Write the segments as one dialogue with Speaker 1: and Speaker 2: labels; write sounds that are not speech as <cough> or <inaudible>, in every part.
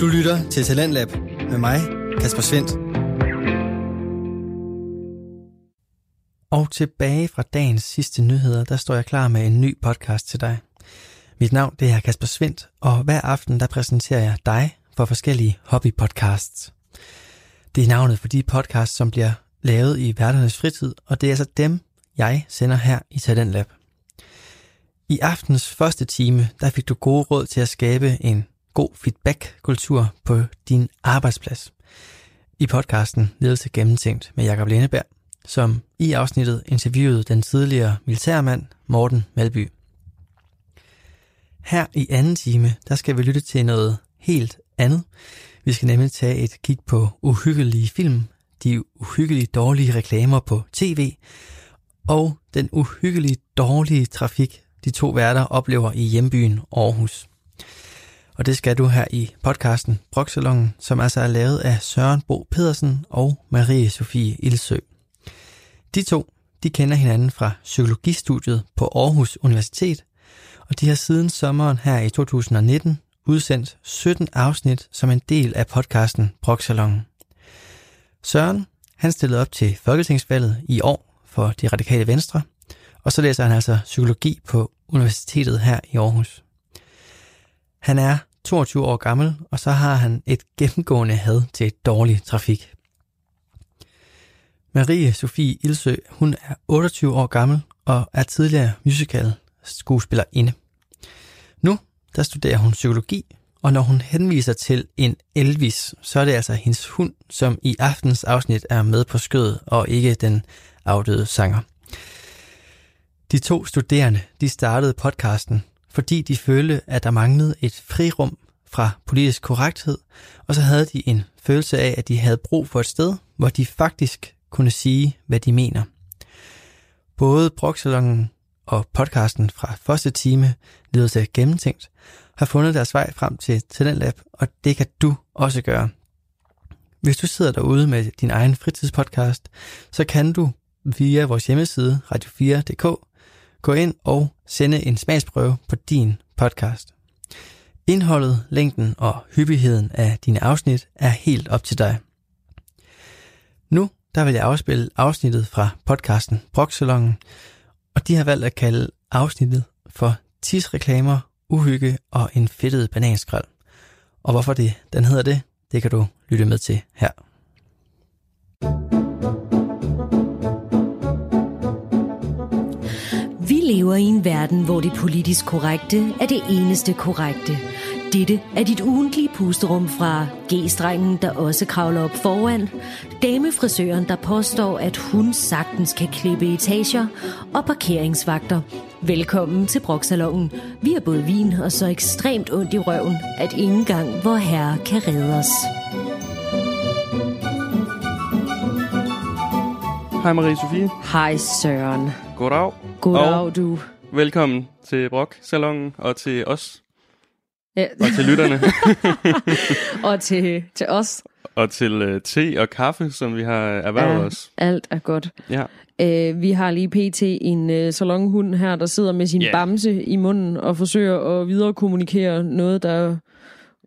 Speaker 1: Du lytter til Talentlab med mig, Kasper Svendt. Og tilbage fra dagens sidste nyheder, der står jeg klar med en ny podcast til dig. Mit navn det er Kasper Svendt, og hver aften der præsenterer jeg dig for forskellige hobbypodcasts. Det er navnet for de podcasts, som bliver lavet i hverdagens fritid, og det er altså dem, jeg sender her i Talentlab. I aftens første time, der fik du gode råd til at skabe en god feedback-kultur på din arbejdsplads. I podcasten Ledelse Gennemtænkt med Jakob Lenneberg, som i afsnittet interviewede den tidligere militærmand Morten Malby. Her i anden time, der skal vi lytte til noget helt andet. Vi skal nemlig tage et kig på uhyggelige film, de uhyggelige dårlige reklamer på tv, og den uhyggelige dårlige trafik, de to værter oplever i hjembyen Aarhus. Og det skal du her i podcasten Broksalongen, som altså er lavet af Søren Bo Pedersen og Marie Sofie Ilsø. De to, de kender hinanden fra psykologistudiet på Aarhus Universitet, og de har siden sommeren her i 2019 udsendt 17 afsnit som en del af podcasten Broksalongen. Søren, han stillede op til Folketingsvalget i år for de radikale venstre, og så læser han altså psykologi på universitetet her i Aarhus. Han er 22 år gammel, og så har han et gennemgående had til dårlig trafik. Marie Sofie Ilsø, hun er 28 år gammel og er tidligere musical skuespillerinde. Nu der studerer hun psykologi, og når hun henviser til en Elvis, så er det altså hendes hund, som i aftens afsnit er med på skødet, og ikke den afdøde sanger. De to studerende de startede podcasten, fordi de følte, at der manglede et frirum fra politisk korrekthed, og så havde de en følelse af, at de havde brug for et sted, hvor de faktisk kunne sige, hvad de mener. Både Broksalongen og podcasten fra første time, lyder sig gennemtænkt, har fundet deres vej frem til Talentlab, og det kan du også gøre. Hvis du sidder derude med din egen fritidspodcast, så kan du via vores hjemmeside radio4.dk gå ind og sende en smagsprøve på din podcast. Indholdet, længden og hyppigheden af dine afsnit er helt op til dig. Nu der vil jeg afspille afsnittet fra podcasten Broxalongen, og de har valgt at kalde afsnittet for tidsreklamer, uhygge og en fedtet bananskrald. Og hvorfor det, den hedder det, det kan du lytte med til her.
Speaker 2: Vi lever i en verden, hvor det politisk korrekte er det eneste korrekte. Dette er dit ugentlige pusterum fra G-strengen, der også kravler op foran, damefrisøren, der påstår, at hun sagtens kan klippe etager, og parkeringsvagter. Velkommen til Broksalongen. Vi har både vin og så ekstremt ondt i røven, at ingen gang vor herre kan redde os.
Speaker 3: Hej Marie Sofie.
Speaker 2: Hej Søren.
Speaker 3: Goddag.
Speaker 2: Goddag du.
Speaker 3: velkommen til Brok Salongen og til os
Speaker 2: Ja.
Speaker 3: og til lytterne <laughs>
Speaker 2: og til, til os.
Speaker 3: og til uh, te og kaffe, som vi har erhvervet
Speaker 2: Ja,
Speaker 3: os.
Speaker 2: alt er godt.
Speaker 3: Ja.
Speaker 2: Øh, vi har lige pt. en øh, salonhund her, der sidder med sin yeah. bamse i munden og forsøger at viderekommunikere noget, der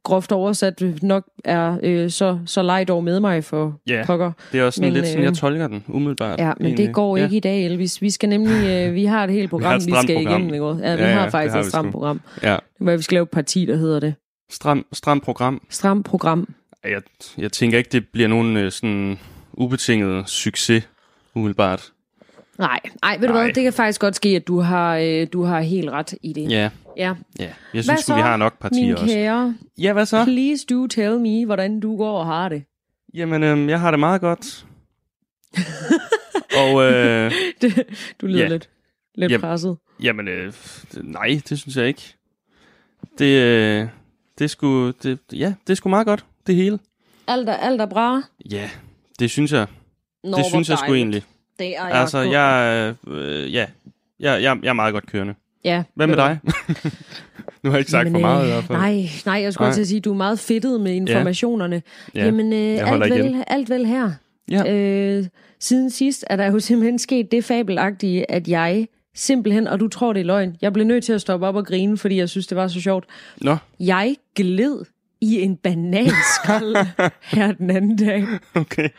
Speaker 2: groft oversat nok er øh, så, så leg dog med mig for
Speaker 3: Ja.
Speaker 2: pokker.
Speaker 3: Det er også sådan
Speaker 2: Men,
Speaker 3: lidt sådan,
Speaker 2: øh,
Speaker 3: jeg tolker den umiddelbart.
Speaker 2: Ja, men
Speaker 3: egentlig.
Speaker 2: det går
Speaker 3: ja.
Speaker 2: ikke i dag, Elvis. Vi skal nemlig, øh, <laughs> vi har et helt program,
Speaker 3: et
Speaker 2: vi, skal
Speaker 3: program.
Speaker 2: igennem. Ikke? Ja, vi
Speaker 3: Ja, ja,
Speaker 2: har faktisk
Speaker 3: har
Speaker 2: et
Speaker 3: vi
Speaker 2: stramt program.
Speaker 3: Ja,
Speaker 2: Hvor vi skal lave et parti, der hedder det.
Speaker 3: stram, stram program.
Speaker 2: Stramt program.
Speaker 3: Jeg, jeg tænker ikke, det bliver nogen øh, sådan ubetinget succes umiddelbart.
Speaker 2: Nej, nej, ved du
Speaker 3: Nej.
Speaker 2: hvad, det kan faktisk godt ske, at du har, øh, du har helt ret i det.
Speaker 3: Ja,
Speaker 2: ja.
Speaker 3: ja. Jeg synes sgu, vi har nok partier
Speaker 2: min
Speaker 3: også.
Speaker 2: kære?
Speaker 3: Ja, hvad så?
Speaker 2: Please do tell me, hvordan du går og har det.
Speaker 3: Jamen, øhm, jeg har det meget godt. <laughs> og øh, <laughs>
Speaker 2: det du lyder
Speaker 3: Ja.
Speaker 2: lidt, lidt
Speaker 3: Jamen.
Speaker 2: presset.
Speaker 3: Jamen, øh, nej, det synes jeg ikke. Det, øh, det er sgu, det, ja, det er sgu meget godt, det hele.
Speaker 2: Alt er, alt er bra.
Speaker 3: Ja, det synes jeg.
Speaker 2: Nå,
Speaker 3: det synes jeg sgu egentlig.
Speaker 2: Det er jeg
Speaker 3: Altså, jeg, øh, ja, jeg, jeg, jeg er meget godt kørende.
Speaker 2: Ja,
Speaker 3: Hvad med dig? <laughs> nu har jeg ikke sagt
Speaker 2: Jamen,
Speaker 3: for meget
Speaker 2: øh,
Speaker 3: i hvert fald.
Speaker 2: Nej, nej, jeg skulle
Speaker 3: Nej.
Speaker 2: til at sige, at du er meget fedtet med informationerne.
Speaker 3: Ja,
Speaker 2: Jamen, øh, alt, vel,
Speaker 3: igen.
Speaker 2: alt vel her.
Speaker 3: Ja.
Speaker 2: Øh, siden sidst er der jo <laughs> simpelthen sket det fabelagtige, at jeg simpelthen, og du tror det er løgn, jeg blev nødt til at stoppe op og grine, fordi jeg synes, det var så sjovt.
Speaker 3: Nå,
Speaker 2: Jeg gled i en bananskrald <laughs> her den anden dag.
Speaker 3: Okay.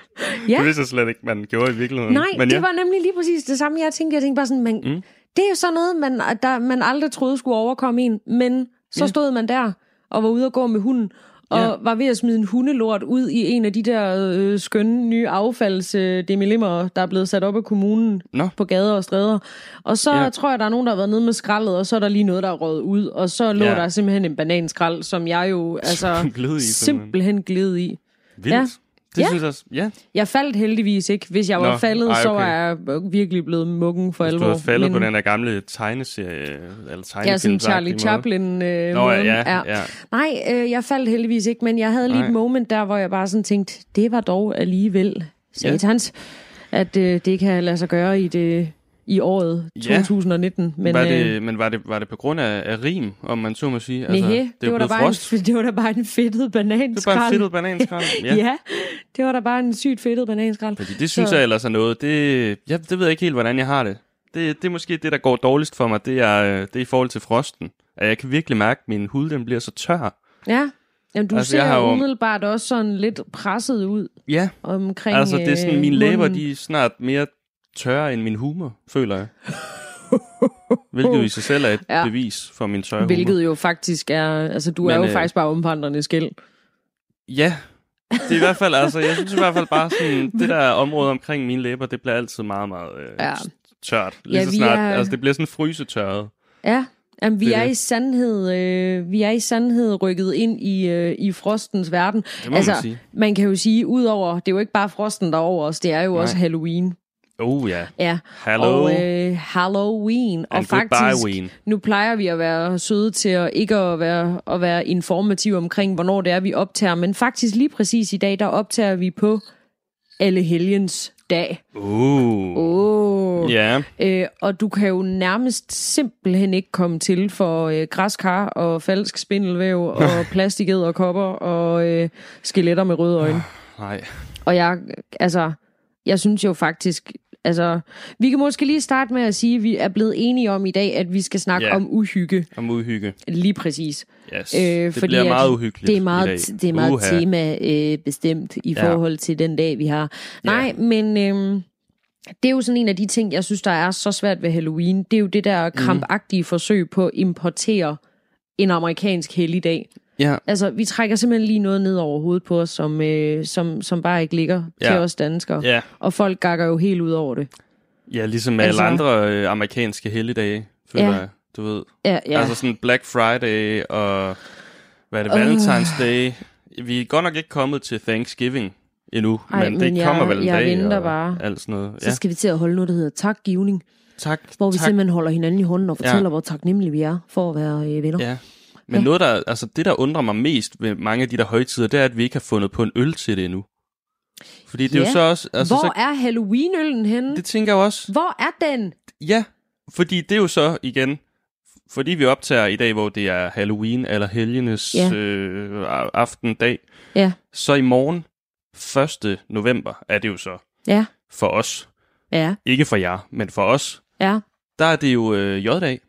Speaker 2: Ja.
Speaker 3: Det vidste jeg slet ikke, man gjorde i virkeligheden.
Speaker 2: Nej,
Speaker 3: Men
Speaker 2: det
Speaker 3: ja.
Speaker 2: var nemlig lige præcis det samme, jeg tænkte. Jeg tænkte bare sådan, man, mm. Det er jo sådan noget, man, der, man aldrig troede skulle overkomme en. Men så
Speaker 3: Ja.
Speaker 2: stod man der og var ude og gå med hunden, og
Speaker 3: Ja.
Speaker 2: var ved at smide en hundelort ud i en af de der øh, skønne nye affaldsdemilimmer, der er blevet sat op af kommunen
Speaker 3: Nå.
Speaker 2: på gader og stræder. Og så
Speaker 3: Ja.
Speaker 2: tror jeg, der er nogen, der har været nede med skraldet, og så er der lige noget, der er røget ud. Og så lå
Speaker 3: Ja.
Speaker 2: der simpelthen en bananskrald, som jeg jo altså
Speaker 3: Gled i, simpelthen.
Speaker 2: simpelthen gled i.
Speaker 3: Vildt.
Speaker 2: Ja.
Speaker 3: Det
Speaker 2: Ja.
Speaker 3: synes jeg, ja.
Speaker 2: Jeg faldt heldigvis ikke. Hvis jeg var
Speaker 3: Nå,
Speaker 2: faldet,
Speaker 3: ej,
Speaker 2: så
Speaker 3: okay.
Speaker 2: var jeg virkelig blevet muggen for
Speaker 3: Hvis
Speaker 2: alvor.
Speaker 3: du havde faldet
Speaker 2: Men-
Speaker 3: på den der gamle tegneserie, eller tegnefilm.
Speaker 2: Ja, sådan Charlie Chaplin. Øh,
Speaker 3: Nå, ja, ja, ja.
Speaker 2: Nej, øh, jeg faldt heldigvis ikke, men jeg havde lige
Speaker 3: Nej.
Speaker 2: et moment der, hvor jeg bare sådan tænkte, det var dog alligevel satans, ja. at øh, det kan lade sig gøre i det i året
Speaker 3: Ja.
Speaker 2: 2019. Men,
Speaker 3: var
Speaker 2: øh,
Speaker 3: det, men var det, var det på grund af, af rim, om man så må sige?
Speaker 2: Næhe,
Speaker 3: det,
Speaker 2: det, var da
Speaker 3: blevet
Speaker 2: bare
Speaker 3: frost.
Speaker 2: en, <laughs> det var da bare en fedtet
Speaker 3: Det var
Speaker 2: bananskrald.
Speaker 3: bare en fedtet bananskrald.
Speaker 2: Ja. <laughs>
Speaker 3: Ja.
Speaker 2: ja, det var da bare en sygt fedtet bananskrald.
Speaker 3: Fordi det synes
Speaker 2: Så-
Speaker 3: jeg ellers er noget, det, ja, det ved jeg ikke helt, hvordan jeg har det. det. Det er måske det, der går dårligst for mig, det er, øh, det er i forhold til frosten. At jeg kan virkelig mærke, at min hud den bliver så tør.
Speaker 2: Ja, Jamen, du
Speaker 3: Altså,
Speaker 2: altså,
Speaker 3: jeg
Speaker 2: ser
Speaker 3: har jo-
Speaker 2: umiddelbart også sådan lidt presset ud
Speaker 3: Ja,
Speaker 2: omkring
Speaker 3: altså det er sådan, mine
Speaker 2: øh,
Speaker 3: læber, de er snart mere tørre end min humor, føler jeg. <laughs> Hvilket i sig selv er et
Speaker 2: Ja.
Speaker 3: bevis for min tørre humor.
Speaker 2: Hvilket jo faktisk er, altså du er
Speaker 3: Men,
Speaker 2: jo
Speaker 3: øh,
Speaker 2: faktisk bare omvandrende skæld.
Speaker 3: Ja, det er i hvert fald, altså, jeg synes i hvert fald bare sådan, det der område omkring mine læber, det bliver altid meget, meget øh,
Speaker 2: Ja.
Speaker 3: tørt. Lige
Speaker 2: Ja,
Speaker 3: så snart,
Speaker 2: er-
Speaker 3: altså det bliver sådan frysetørret.
Speaker 2: Ja, Jamen, vi
Speaker 3: Det er
Speaker 2: er i sandhed, øh, vi er i sandhed rykket ind i, øh, i frostens verden.
Speaker 3: Det må
Speaker 2: altså,
Speaker 3: man sige.
Speaker 2: man kan jo sige, udover, det er jo ikke bare frosten der er over os, det er jo
Speaker 3: Nej.
Speaker 2: også Halloween.
Speaker 3: Oh ja.
Speaker 2: Ja,
Speaker 3: Hello.
Speaker 2: og øh, Halloween. Og
Speaker 3: And
Speaker 2: faktisk,
Speaker 3: goodbye-ween.
Speaker 2: nu plejer vi at være søde til at ikke at være, at være informative omkring, hvornår det er, vi optager. Men faktisk lige præcis i dag, der optager vi på Alle Helgens dag.
Speaker 3: Uh.
Speaker 2: Åh.
Speaker 3: Ja,
Speaker 2: Øh, og du kan jo nærmest simpelthen ikke komme til for øh, græskar og falsk spindelvæv <laughs> og plastiked og kopper og øh, skeletter med røde øjne.
Speaker 3: nej.
Speaker 2: Og jeg, altså, jeg synes jo faktisk, altså, vi kan måske lige starte med at sige, at vi er blevet enige om i dag, at vi skal snakke
Speaker 3: Ja.
Speaker 2: om uhygge.
Speaker 3: Om uhygge.
Speaker 2: Lige præcis.
Speaker 3: Yes.
Speaker 2: Øh,
Speaker 3: det
Speaker 2: fordi
Speaker 3: bliver meget uhyggeligt
Speaker 2: Det er meget, det er meget
Speaker 3: Uha.
Speaker 2: tema øh, bestemt i
Speaker 3: Ja.
Speaker 2: forhold til den dag, vi har. Nej,
Speaker 3: Ja.
Speaker 2: men øh, det er jo sådan en af de ting, jeg synes, der er så svært ved Halloween. Det er jo det der
Speaker 3: Mhm.
Speaker 2: krampagtige forsøg på at importere en amerikansk helligdag.
Speaker 3: Ja,
Speaker 2: Altså, vi trækker simpelthen lige noget ned over hovedet på os, som, øh, som, som bare ikke ligger ja. til os danskere.
Speaker 3: ja.
Speaker 2: Og folk gakker jo helt ud over det.
Speaker 3: ja ligesom med
Speaker 2: Altså-
Speaker 3: alle andre øh, amerikanske helligdage, føler
Speaker 2: Ja.
Speaker 3: jeg. Du ved.
Speaker 2: Ja, ja.
Speaker 3: Altså sådan Black Friday og hvad er det, Valentine's Day. Vi er godt nok ikke kommet til Thanksgiving endnu,
Speaker 2: Ej,
Speaker 3: men, det
Speaker 2: men
Speaker 3: kommer
Speaker 2: jeg-
Speaker 3: vel en
Speaker 2: jeg
Speaker 3: dag
Speaker 2: venter
Speaker 3: og
Speaker 2: bare.
Speaker 3: alt sådan noget.
Speaker 2: Så skal vi til at holde noget, der hedder takgivning,
Speaker 3: tak.
Speaker 2: hvor vi
Speaker 3: tak.
Speaker 2: simpelthen holder hinanden i hånden og
Speaker 3: Ja.
Speaker 2: fortæller, hvor taknemmelige vi er for at være øh, venner.
Speaker 3: Ja. Men
Speaker 2: Ja.
Speaker 3: noget, der, altså det, der undrer mig mest ved mange af de der højtider, det er, at vi ikke har fundet på en øl til det endnu. Fordi det er
Speaker 2: Ja.
Speaker 3: jo så også... Altså,
Speaker 2: Hvor
Speaker 3: så,
Speaker 2: er Halloween-øllen henne?
Speaker 3: det tænker jeg også.
Speaker 2: Hvor er den?
Speaker 3: Ja, fordi det er jo så igen, fordi vi optager i dag, hvor det er Halloween eller helgenes
Speaker 2: Ja.
Speaker 3: øh, aften dag,
Speaker 2: Ja,
Speaker 3: så i morgen, 1. november, er det jo så
Speaker 2: ja,
Speaker 3: for os.
Speaker 2: ja,
Speaker 3: Ikke for jer, men for os.
Speaker 2: Ja.
Speaker 3: Der er det jo øh, J-dag.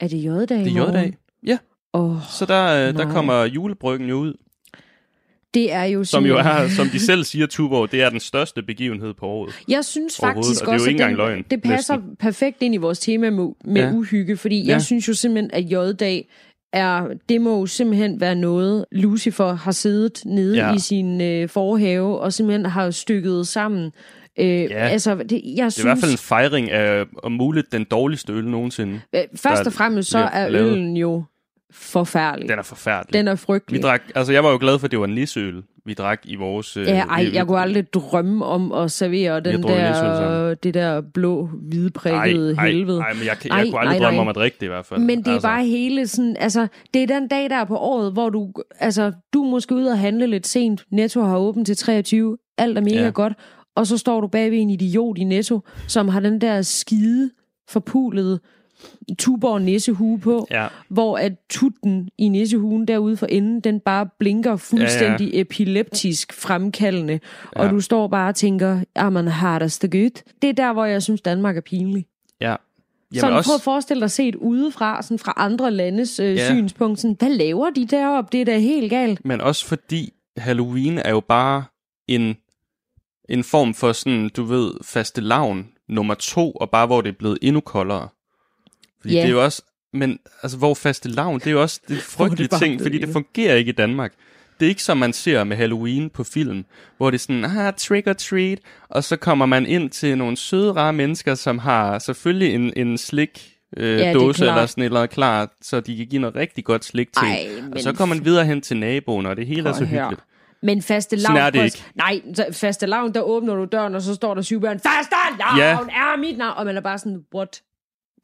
Speaker 2: Er det J-dag
Speaker 3: Det er? J-dag. Ja,
Speaker 2: Åh,
Speaker 3: så der, øh, der kommer julebryggen jo ud.
Speaker 2: det er jo
Speaker 3: Som jo er, som de selv siger, Tuborg, det er den største begivenhed på året.
Speaker 2: Jeg synes faktisk
Speaker 3: og det er jo
Speaker 2: også,
Speaker 3: ikke
Speaker 2: at den,
Speaker 3: løgn,
Speaker 2: det passer
Speaker 3: næsten.
Speaker 2: perfekt ind i vores tema med, med
Speaker 3: Ja.
Speaker 2: uhygge, fordi
Speaker 3: Ja.
Speaker 2: jeg synes jo simpelthen, at J-dag er, det må jo simpelthen være noget, Lucifer har siddet nede
Speaker 3: ja.
Speaker 2: i sin øh, forhave, og simpelthen har stykket sammen. Øh, ja. Altså, det, jeg
Speaker 3: Det er
Speaker 2: synes,
Speaker 3: i hvert fald en fejring af, om muligt, den dårligste øl nogensinde.
Speaker 2: øh, først og fremmest så er
Speaker 3: lavet.
Speaker 2: øllen jo forfærdelig.
Speaker 3: Den er forfærdelig.
Speaker 2: Den er
Speaker 3: Vi
Speaker 2: frygtelig.
Speaker 3: drak, altså jeg var jo glad for, at det var nisseøl, vi drak i vores... Øh,
Speaker 2: Ja, ej,
Speaker 3: vi-
Speaker 2: jeg kunne aldrig drømme om at servere den der, det der blå, hvidprikkede
Speaker 3: ej,
Speaker 2: helvede.
Speaker 3: Ej, men jeg, kan-
Speaker 2: Ej,
Speaker 3: jeg kunne aldrig
Speaker 2: nej,
Speaker 3: drømme
Speaker 2: nej.
Speaker 3: om at drikke det i hvert fald.
Speaker 2: Men det er
Speaker 3: altså,
Speaker 2: bare hele sådan, altså, det er den dag der på året, hvor du, altså, du er måske ude og handle lidt sent, Netto har åbent til 23, alt er mega
Speaker 3: ja.
Speaker 2: godt, og så står du bag ved en idiot i Netto, som har den der skide forpulede Tuborg nissehue på,
Speaker 3: Ja,
Speaker 2: hvor at tutten i nissehuen derude for enden, den bare blinker fuldstændig ja, ja. epileptisk fremkaldende, ja.
Speaker 3: Ja.
Speaker 2: og du står bare og tænker, ah, man har det så godt. Det er der, hvor jeg synes, Danmark er pinlig.
Speaker 3: ja. Jamen
Speaker 2: sådan,
Speaker 3: også-
Speaker 2: prøv at forestille dig set udefra, sådan fra andre landes øh,
Speaker 3: Ja.
Speaker 2: synspunkt. Sådan, hvad laver de deroppe? Det er da helt galt.
Speaker 3: Men også fordi Halloween er jo bare en, en form for sådan, du ved, faste lavn nummer to, og bare hvor det er blevet endnu koldere. Fordi
Speaker 2: Ja.
Speaker 3: det er jo også, men altså hvor faste lavn, det er jo også det <laughs> frygtelige ting, fordi det fungerer ikke i Danmark. Det er ikke som man ser med Halloween på film, hvor det er sådan, ah, trick or treat, og så kommer man ind til nogle søde, rare mennesker, som har selvfølgelig en, en slik øh,
Speaker 2: er
Speaker 3: dåse eller sådan et eller klar, så de kan give noget rigtig godt slik til.
Speaker 2: Ej,
Speaker 3: en.
Speaker 2: men
Speaker 3: og så kommer man videre hen til naboen, og det hele er
Speaker 2: Prøv
Speaker 3: så
Speaker 2: at høre. Men faste lavn... At-
Speaker 3: ikke.
Speaker 2: Nej, faste lavn, der åbner du døren, og så står der syv børn. Faste lavn
Speaker 3: Ja.
Speaker 2: er mit navn. Og man er bare sådan, what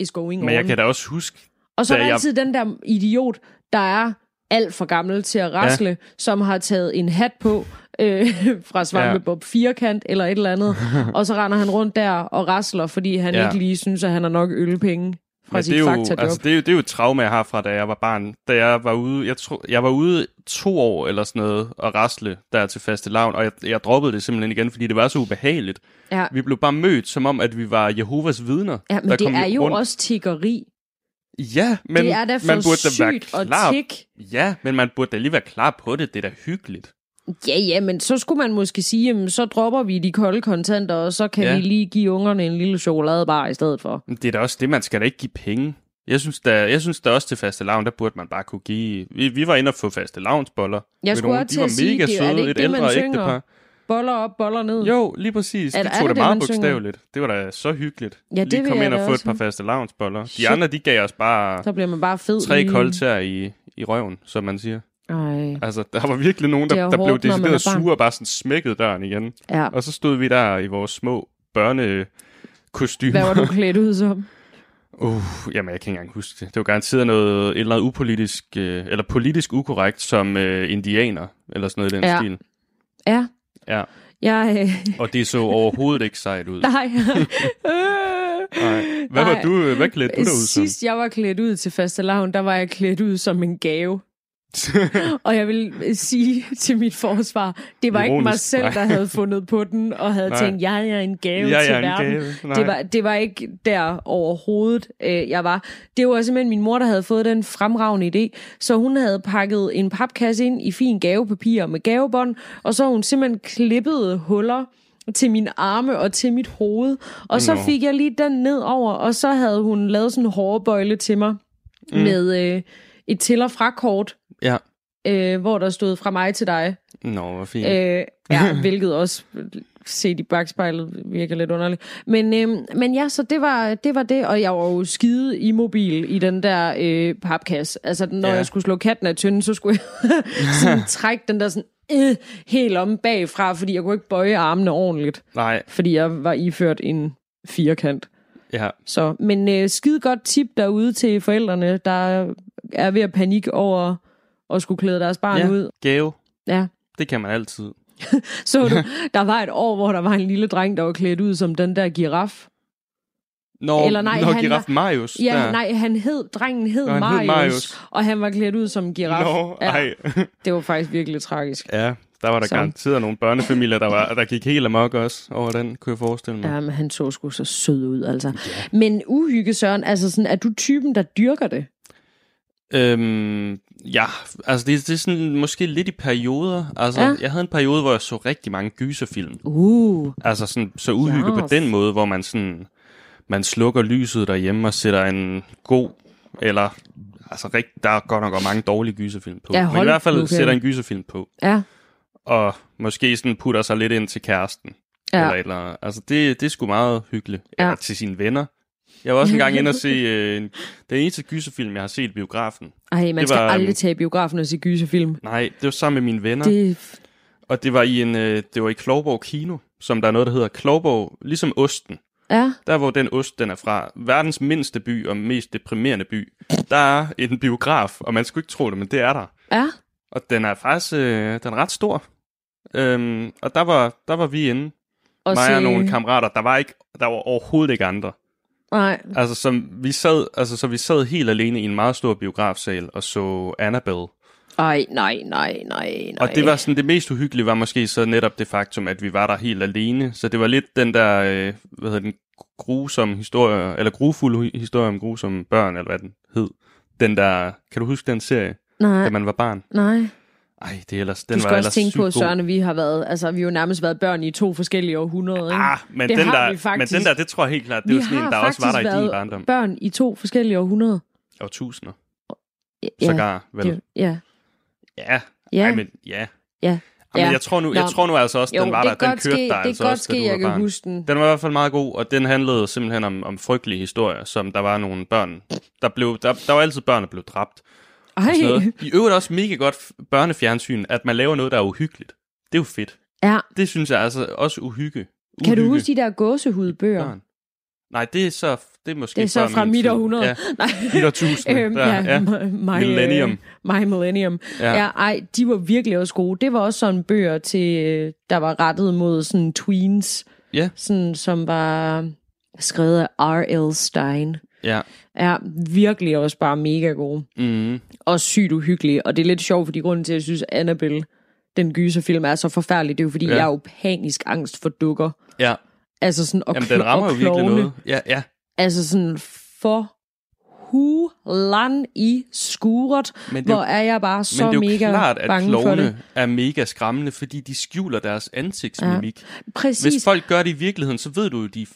Speaker 2: is going
Speaker 3: Men
Speaker 2: on?
Speaker 3: jeg kan da også huske,
Speaker 2: Og så er der
Speaker 3: jeg-
Speaker 2: altid den der idiot, der er alt for gammel til at rasle, ja. som har taget en hat på øh, <laughs> fra Svampebob ja. Firkant eller et eller andet, <laughs> og så render han rundt der og rasler, fordi han. Ja. ikke lige synes, at han har nok ølpenge fra
Speaker 3: Men
Speaker 2: sit
Speaker 3: det er, jo, altså, det, er jo, det er jo et traume, jeg har fra, da jeg var barn. Da jeg var ude, jeg, tror, jeg var ude to år eller sådan noget, og rasle der til faste lavn, og jeg, jeg droppede det simpelthen igen, fordi det var så ubehageligt.
Speaker 2: ja.
Speaker 3: Vi blev bare mødt, som om, at vi var Jehovas vidner.
Speaker 2: ja, men
Speaker 3: der
Speaker 2: det er jo
Speaker 3: rundt.
Speaker 2: også tiggeri.
Speaker 3: Ja, men
Speaker 2: det er da
Speaker 3: man burde da være klar.
Speaker 2: tigge.
Speaker 3: Ja, men man burde da lige være klar på det. Det er da hyggeligt.
Speaker 2: Ja, ja, men så skulle man måske sige, jamen, så dropper vi de kolde kontanter, og så kan
Speaker 3: Ja.
Speaker 2: vi lige give ungerne en lille chokoladebar i stedet for.
Speaker 3: Men det er da også det, man skal da ikke give penge. Jeg synes da, jeg synes da også til faste lavn, der burde man bare kunne give... Vi, vi var inde og få faste lavnsboller.
Speaker 2: Jeg skulle
Speaker 3: nogen.
Speaker 2: også
Speaker 3: De var
Speaker 2: at sige,
Speaker 3: mega
Speaker 2: det er- er det
Speaker 3: søde,
Speaker 2: ikke
Speaker 3: et
Speaker 2: det,
Speaker 3: ældre ægtepar.
Speaker 2: Boller op, boller ned.
Speaker 3: Jo, lige præcis.
Speaker 2: Er-
Speaker 3: De
Speaker 2: er
Speaker 3: tog
Speaker 2: det
Speaker 3: det
Speaker 2: det,
Speaker 3: meget bogstaveligt. Det var da så hyggeligt.
Speaker 2: Ja, det
Speaker 3: lige
Speaker 2: vil
Speaker 3: kom
Speaker 2: jeg
Speaker 3: ind og få et par faste lavnsboller. De
Speaker 2: Shit.
Speaker 3: andre, de gav os bare
Speaker 2: Så bliver man bare fed.
Speaker 3: tre
Speaker 2: lige-
Speaker 3: koldtær i, i røven, som man siger.
Speaker 2: Ej,
Speaker 3: Altså, der var virkelig nogen,
Speaker 2: er
Speaker 3: der, der blev
Speaker 2: hårdt, man
Speaker 3: decideret
Speaker 2: er
Speaker 3: sure og bare sådan smækkede døren igen.
Speaker 2: ja.
Speaker 3: Og så stod vi der i vores små børnekostymer.
Speaker 2: Hvad var du klædt ud som?
Speaker 3: Uh, jamen, jeg kan ikke engang huske det. Det var garanteret noget, et eller andet upolitisk, øh, eller politisk ukorrekt som øh, indianer, eller sådan noget i den
Speaker 2: Ja.
Speaker 3: stil.
Speaker 2: Ja.
Speaker 3: Ja.
Speaker 2: Jeg, øh,
Speaker 3: Og det så overhovedet ikke sejt ud. <laughs>
Speaker 2: nej.
Speaker 3: Nej. Hvad var
Speaker 2: Nej.
Speaker 3: du, øh, hvad klædte du dig ud som?
Speaker 2: Sidst jeg var klædt ud til fastelavn, der var jeg klædt ud som en gave. <laughs> Og jeg vil øh, sige til mit forsvar, det var ikke mig
Speaker 3: Ironisk.
Speaker 2: selv, der havde fundet på den, og havde
Speaker 3: Nej.
Speaker 2: tænkt, jeg er en gave
Speaker 3: Jeg
Speaker 2: til
Speaker 3: en
Speaker 2: verden.
Speaker 3: gave.
Speaker 2: Det var, det var ikke der overhovedet, øh, jeg var. Det var simpelthen min mor, der havde fået den fremragende idé. Så hun havde pakket en papkasse ind i fin gavepapir med gavebånd, og så hun simpelthen klippet huller til mine arme og til mit hoved. Og så
Speaker 3: Nå.
Speaker 2: fik jeg lige den ned over, og så havde hun lavet sådan en hårbøjle til mig mm. med øh, et til- og frakort,
Speaker 3: Ja.
Speaker 2: øh, hvor der stod fra mig til dig.
Speaker 3: Nå, hvor fint.
Speaker 2: Øh, ja, hvilket også set i bagspejlet virker lidt underligt. Men, øh, men ja, så det var, det var det, og jeg var jo skide immobil i den der øh, papkasse. Altså, når
Speaker 3: Ja.
Speaker 2: jeg skulle slå katten af tynden, så skulle jeg <laughs> sådan <laughs> trække den der sådan øh, helt om bagfra, fordi jeg kunne ikke bøje armene ordentligt,
Speaker 3: Nej,
Speaker 2: fordi jeg var iført en firkant.
Speaker 3: ja.
Speaker 2: Så, men øh, skide godt tip derude til forældrene, der er ved at panik over at skulle klæde deres barn
Speaker 3: ja.
Speaker 2: ud.
Speaker 3: Gave,
Speaker 2: Ja.
Speaker 3: det kan man altid. <laughs>
Speaker 2: Så du, der var et år, hvor der var en lille dreng, der var klædt ud som den der giraf.
Speaker 3: Når,
Speaker 2: Eller nej,
Speaker 3: når
Speaker 2: han
Speaker 3: giraf
Speaker 2: var-
Speaker 3: Marius.
Speaker 2: Ja,
Speaker 3: der.
Speaker 2: nej, han hed, drengen hed,
Speaker 3: Nå, han hed
Speaker 2: Marius,
Speaker 3: Marius.
Speaker 2: og han var klædt ud som giraf.
Speaker 3: Nå,
Speaker 2: ja,
Speaker 3: ej. <laughs>
Speaker 2: det var faktisk virkelig tragisk.
Speaker 3: Ja, der var der
Speaker 2: Så.
Speaker 3: garanteret nogle børnefamilier, der, var, der gik helt amok også over den, kunne jeg forestille mig.
Speaker 2: Ja, men han så sgu så sød ud, altså. Ja. Men uhygge, Søren, altså sådan, er du typen, der dyrker det?
Speaker 3: Øhm, ja, altså det, det er sådan måske lidt i perioder. Altså,
Speaker 2: Ja.
Speaker 3: jeg havde en periode, hvor jeg så rigtig mange gyserfilm.
Speaker 2: Uh,
Speaker 3: Altså sådan så uhygge
Speaker 2: Ja.
Speaker 3: på den måde, hvor man sådan, man slukker lyset derhjemme og sætter en god, eller altså rigt, der er godt nok mange dårlige gyserfilm på.
Speaker 2: Ja,
Speaker 3: Men i
Speaker 2: hold
Speaker 3: hvert fald
Speaker 2: kæft.
Speaker 3: sætter en gyserfilm på,
Speaker 2: ja.
Speaker 3: og måske sådan putter sig lidt ind til kæresten.
Speaker 2: Ja.
Speaker 3: Eller, eller. Altså det, det er sgu meget hyggeligt.
Speaker 2: Ja.
Speaker 3: Eller til sine venner. Jeg var også engang inde og se <laughs> øh, en, den eneste gyserfilm, jeg har set i biografen.
Speaker 2: Ej, man
Speaker 3: Det
Speaker 2: skal
Speaker 3: var,
Speaker 2: aldrig
Speaker 3: øhm,
Speaker 2: tage i biografen og se gyserfilm.
Speaker 3: Nej, det var sammen med mine venner.
Speaker 2: Det,
Speaker 3: Og det var i en, øh, det var i Klovborg Kino, som der er noget, der hedder Klovborg, ligesom Osten.
Speaker 2: ja,
Speaker 3: Der hvor den ost, den er fra, verdens mindste by og mest deprimerende by, der er en biograf, og man skulle ikke tro det, men det er der.
Speaker 2: ja.
Speaker 3: Og den er faktisk, øh, den er ret stor. Øhm, og der var, der var vi inde,
Speaker 2: Og
Speaker 3: mig
Speaker 2: se-
Speaker 3: og nogle kammerater, der var, ikke, der var overhovedet ikke andre.
Speaker 2: Nej,
Speaker 3: Altså, som vi sad, altså, så vi sad helt alene i en meget stor biografsal og så Annabelle.
Speaker 2: Ej, nej, nej, nej, nej.
Speaker 3: Og det var sådan, det mest uhyggelige var måske så netop det faktum, at vi var der helt alene. Så det var lidt den der, øh, hvad hedder den, grusomme historier, eller grufulde hi- historier om grusomme børn, eller hvad den hed. Den der, kan du huske den serie,
Speaker 2: Nej,
Speaker 3: da man var barn?
Speaker 2: nej.
Speaker 3: Ej, det er ellers, den
Speaker 2: Du skal
Speaker 3: var
Speaker 2: også tænke på. Søren, at vi har været, altså vi har jo nærmest været børn i to forskellige århundreder, ikke?
Speaker 3: Ah, men
Speaker 2: Det
Speaker 3: den, der,
Speaker 2: vi
Speaker 3: men
Speaker 2: faktisk.
Speaker 3: den der, det tror jeg helt klart, det
Speaker 2: vi
Speaker 3: var sådan en, der også var der i
Speaker 2: faktisk
Speaker 3: din barndom.
Speaker 2: børn i to forskellige århundreder.
Speaker 3: Og tusinder,
Speaker 2: Ja,
Speaker 3: sågar, vel?
Speaker 2: det, ja.
Speaker 3: Ja,
Speaker 2: Ja.
Speaker 3: Ej, men ja.
Speaker 2: Ja.
Speaker 3: Ej, men
Speaker 2: Ja.
Speaker 3: jeg tror nu, jeg
Speaker 2: Nå.
Speaker 3: tror nu altså også,
Speaker 2: Jo,
Speaker 3: den var der, den kørte
Speaker 2: ske, det
Speaker 3: altså
Speaker 2: godt
Speaker 3: også,
Speaker 2: ske, jeg kan huske den.
Speaker 3: Den var i hvert fald meget god, og den handlede simpelthen om, om frygtelige historier, som der var nogle børn, der blev, der, der var altid børn, der blev dræbt. Og sådan
Speaker 2: Ej,
Speaker 3: noget. I øvrigt også mega godt børnefjernsyn, at man laver noget, der er uhyggeligt. Det er jo fedt.
Speaker 2: ja.
Speaker 3: Det synes jeg altså også uhygge.
Speaker 2: Kan du
Speaker 3: Uhygge
Speaker 2: huske de der gåsehudbøger?
Speaker 3: børn. Nej, det er så, det er måske
Speaker 2: Det er så fra mit århundrede.
Speaker 3: Ja, <laughs>
Speaker 2: Nej.
Speaker 3: mit årtusinde.
Speaker 2: Øhm,
Speaker 3: der,
Speaker 2: ja,
Speaker 3: ja.
Speaker 2: My,
Speaker 3: Millennium.
Speaker 2: Uh, my Millennium.
Speaker 3: Ja.
Speaker 2: Ja. ja, ej, de var virkelig også gode. Det var også sådan bøger, til, øh, der var rettet mod sådan tweens,
Speaker 3: Ja.
Speaker 2: sådan, som var skrevet af R.L. Stein.
Speaker 3: Ja.
Speaker 2: Er virkelig også bare mega gode.
Speaker 3: Mm.
Speaker 2: Og sygt uhyggelige. Og det er lidt sjovt, fordi grunden til, at jeg synes, at Annabelle, den gyserfilm, er så forfærdelig, det er jo fordi,
Speaker 3: Ja.
Speaker 2: jeg er jo panisk angst for dukker.
Speaker 3: Ja,
Speaker 2: Altså sådan, og,
Speaker 3: jamen den rammer
Speaker 2: og
Speaker 3: jo virkelig noget. Ja, ja.
Speaker 2: Altså sådan, for hulan i skuret,
Speaker 3: Men det er jo-
Speaker 2: hvor er jeg bare så
Speaker 3: Men det er jo
Speaker 2: mega
Speaker 3: klart, at
Speaker 2: bange for
Speaker 3: klovne
Speaker 2: det.
Speaker 3: er mega skræmmende, fordi de skjuler deres ansigtsmimik. Ja.
Speaker 2: Præcis.
Speaker 3: Hvis folk gør det i virkeligheden, så ved du jo, de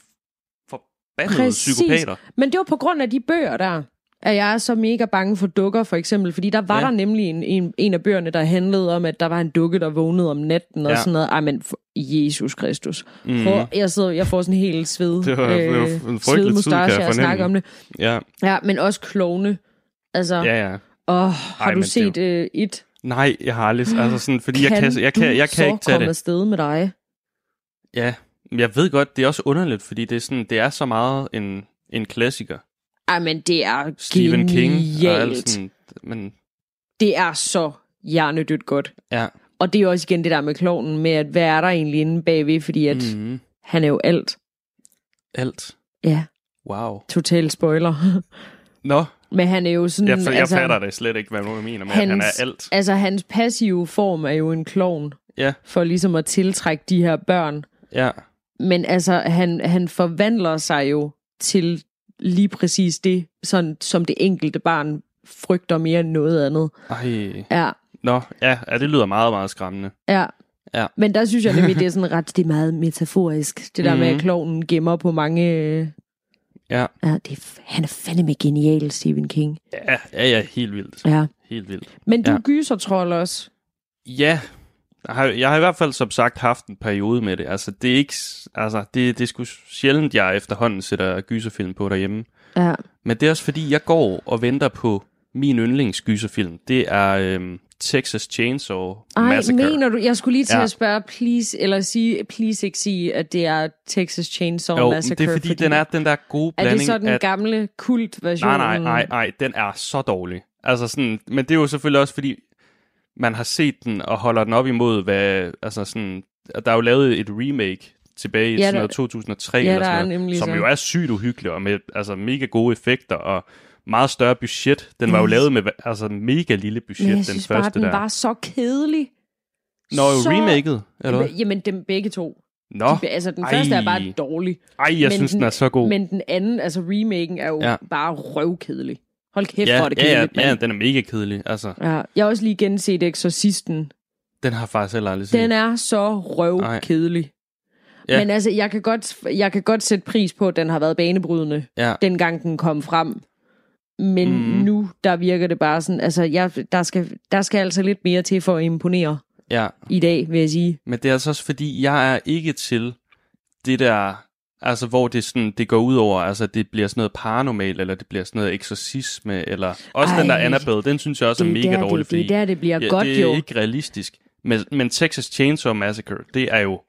Speaker 3: forbandede
Speaker 2: Præcis.
Speaker 3: psykopater.
Speaker 2: Men det var på grund af de bøger der, at jeg er så mega bange for dukker, for eksempel. Fordi der var
Speaker 3: Ja.
Speaker 2: der nemlig en, en, en af bøgerne, der handlede om, at der var en dukke, der vågnede om natten og
Speaker 3: Ja.
Speaker 2: sådan noget. Ej, men for Jesus Kristus. Mm. Prøv, jeg, sidder, jeg får sådan helt sved.
Speaker 3: Det var- det var en frygtelig tid, kan jeg
Speaker 2: svedmustache af at
Speaker 3: fornemme.
Speaker 2: snakke om det.
Speaker 3: Ja,
Speaker 2: Ja, men også klovne. Altså, ja.
Speaker 3: ja,
Speaker 2: åh, har
Speaker 3: Ej,
Speaker 2: du
Speaker 3: men det
Speaker 2: set øh, et?
Speaker 3: Nej, jeg har aldrig... Altså sådan, fordi jeg kan, jeg kan, jeg
Speaker 2: du
Speaker 3: kan ikke
Speaker 2: så
Speaker 3: tage
Speaker 2: komme
Speaker 3: det.
Speaker 2: afsted med dig?
Speaker 3: Ja, jeg ved godt, det er også underligt, fordi det er, sådan, det er så meget en, en klassiker.
Speaker 2: Ej, men det er
Speaker 3: Stephen King og
Speaker 2: genialt.
Speaker 3: alt sådan... Men
Speaker 2: Det er så hjernedødt godt.
Speaker 3: ja,
Speaker 2: Og det er jo også igen det der med klovnen, med at hvad er der egentlig inde bagved, fordi at mm.
Speaker 3: mm,
Speaker 2: han er jo alt.
Speaker 3: alt.
Speaker 2: Ja,
Speaker 3: Wow.
Speaker 2: total spoiler. <laughs>
Speaker 3: Nå,
Speaker 2: Men han er jo sådan...
Speaker 3: jeg, for, jeg
Speaker 2: altså,
Speaker 3: fatter det slet ikke, hvad du mener med, at han er alt.
Speaker 2: Altså, hans passive form er jo en klovn,
Speaker 3: Ja,
Speaker 2: for ligesom at tiltrække de her børn.
Speaker 3: ja.
Speaker 2: Men altså, han, han forvandler sig jo til lige præcis det, sådan, som det enkelte barn frygter mere end noget andet.
Speaker 3: Ej.
Speaker 2: Ja,
Speaker 3: Nå, ja, ja, det lyder meget, meget skræmmende.
Speaker 2: ja.
Speaker 3: Ja.
Speaker 2: Men der synes jeg nemlig, det er <laughs> sådan ret, det er meget metaforisk. Det der med,
Speaker 3: Mhm.
Speaker 2: at klovnen gemmer på mange...
Speaker 3: Ja,
Speaker 2: Ja, det er, han er fandeme genial, Stephen King.
Speaker 3: ja, ja, ja helt vildt.
Speaker 2: Ja.
Speaker 3: Helt vildt.
Speaker 2: Men du
Speaker 3: ja.
Speaker 2: gyser trold også.
Speaker 3: Ja, jeg har, jeg har i hvert fald som sagt haft en periode med det. Altså, det er ikke, altså, det, det er sgu sjældent, jeg efterhånden sætter gyserfilm på derhjemme.
Speaker 2: Ja.
Speaker 3: Men det er også fordi, jeg går og venter på min yndlingsgyserfilm. Det er øhm, Texas Chainsaw
Speaker 2: Ej,
Speaker 3: Massacre.
Speaker 2: mener du? Jeg skulle lige til
Speaker 3: Ja.
Speaker 2: at spørge, please, eller sige, please ikke sige, at det er Texas Chainsaw
Speaker 3: jo,
Speaker 2: Massacre.
Speaker 3: det er fordi, fordi, den er den der gode
Speaker 2: Er
Speaker 3: blanding
Speaker 2: det så den
Speaker 3: af...
Speaker 2: gamle kult-version?
Speaker 3: Nej, nej, nej, nej, den er så dårlig. Altså sådan, men det er jo selvfølgelig også fordi, man har set den og holder den op imod, hvad, altså sådan, der er jo lavet et remake tilbage i
Speaker 2: Ja,
Speaker 3: sådan noget 2003
Speaker 2: ja,
Speaker 3: eller
Speaker 2: er
Speaker 3: sådan noget, som
Speaker 2: så.
Speaker 3: jo er sygt uhyggelig og med altså mega gode effekter og meget større budget. Den var jo lavet med altså mega lille budget,
Speaker 2: Men jeg
Speaker 3: den
Speaker 2: synes
Speaker 3: første
Speaker 2: bare, den
Speaker 3: der.
Speaker 2: var så kedelig.
Speaker 3: Nå, jo remaket, eller?
Speaker 2: Jamen, dem begge to.
Speaker 3: Nå,
Speaker 2: De, altså, den
Speaker 3: ej.
Speaker 2: første er bare dårlig.
Speaker 3: ej, jeg
Speaker 2: men
Speaker 3: synes, den
Speaker 2: den-
Speaker 3: er så god.
Speaker 2: Men den anden, altså remaken, er jo
Speaker 3: ja.
Speaker 2: bare røvkedelig. Hold kæft,
Speaker 3: ja,
Speaker 2: hvor er det
Speaker 3: ja, ja,
Speaker 2: kedeligt,
Speaker 3: ja,
Speaker 2: mand.
Speaker 3: den er mega kedelig. Altså,
Speaker 2: Ja, jeg har også lige genset Exorcisten.
Speaker 3: den har jeg faktisk heller aldrig set.
Speaker 2: Den er så røvkedelig.
Speaker 3: Ja.
Speaker 2: Ja. Men altså, jeg kan, godt, jeg kan godt sætte pris på, at den har været banebrydende,
Speaker 3: Ja,
Speaker 2: dengang den kom frem. Men mm. nu, der virker det bare sådan, altså, jeg, der, skal, der skal altså lidt mere til for at imponere
Speaker 3: ja.
Speaker 2: i dag, vil jeg sige.
Speaker 3: Men det er altså også fordi, jeg er ikke til det der, altså hvor det, sådan, det går ud over, altså det bliver sådan noget paranormal, eller det bliver sådan noget eksorcisme, eller også Ej, den der Annabelle, den synes jeg også er mega
Speaker 2: der,
Speaker 3: dårlig,
Speaker 2: det, det er der, det bliver
Speaker 3: ja,
Speaker 2: godt
Speaker 3: det er
Speaker 2: jo.
Speaker 3: ikke realistisk. Men, men Texas Chainsaw Massacre, det er jo,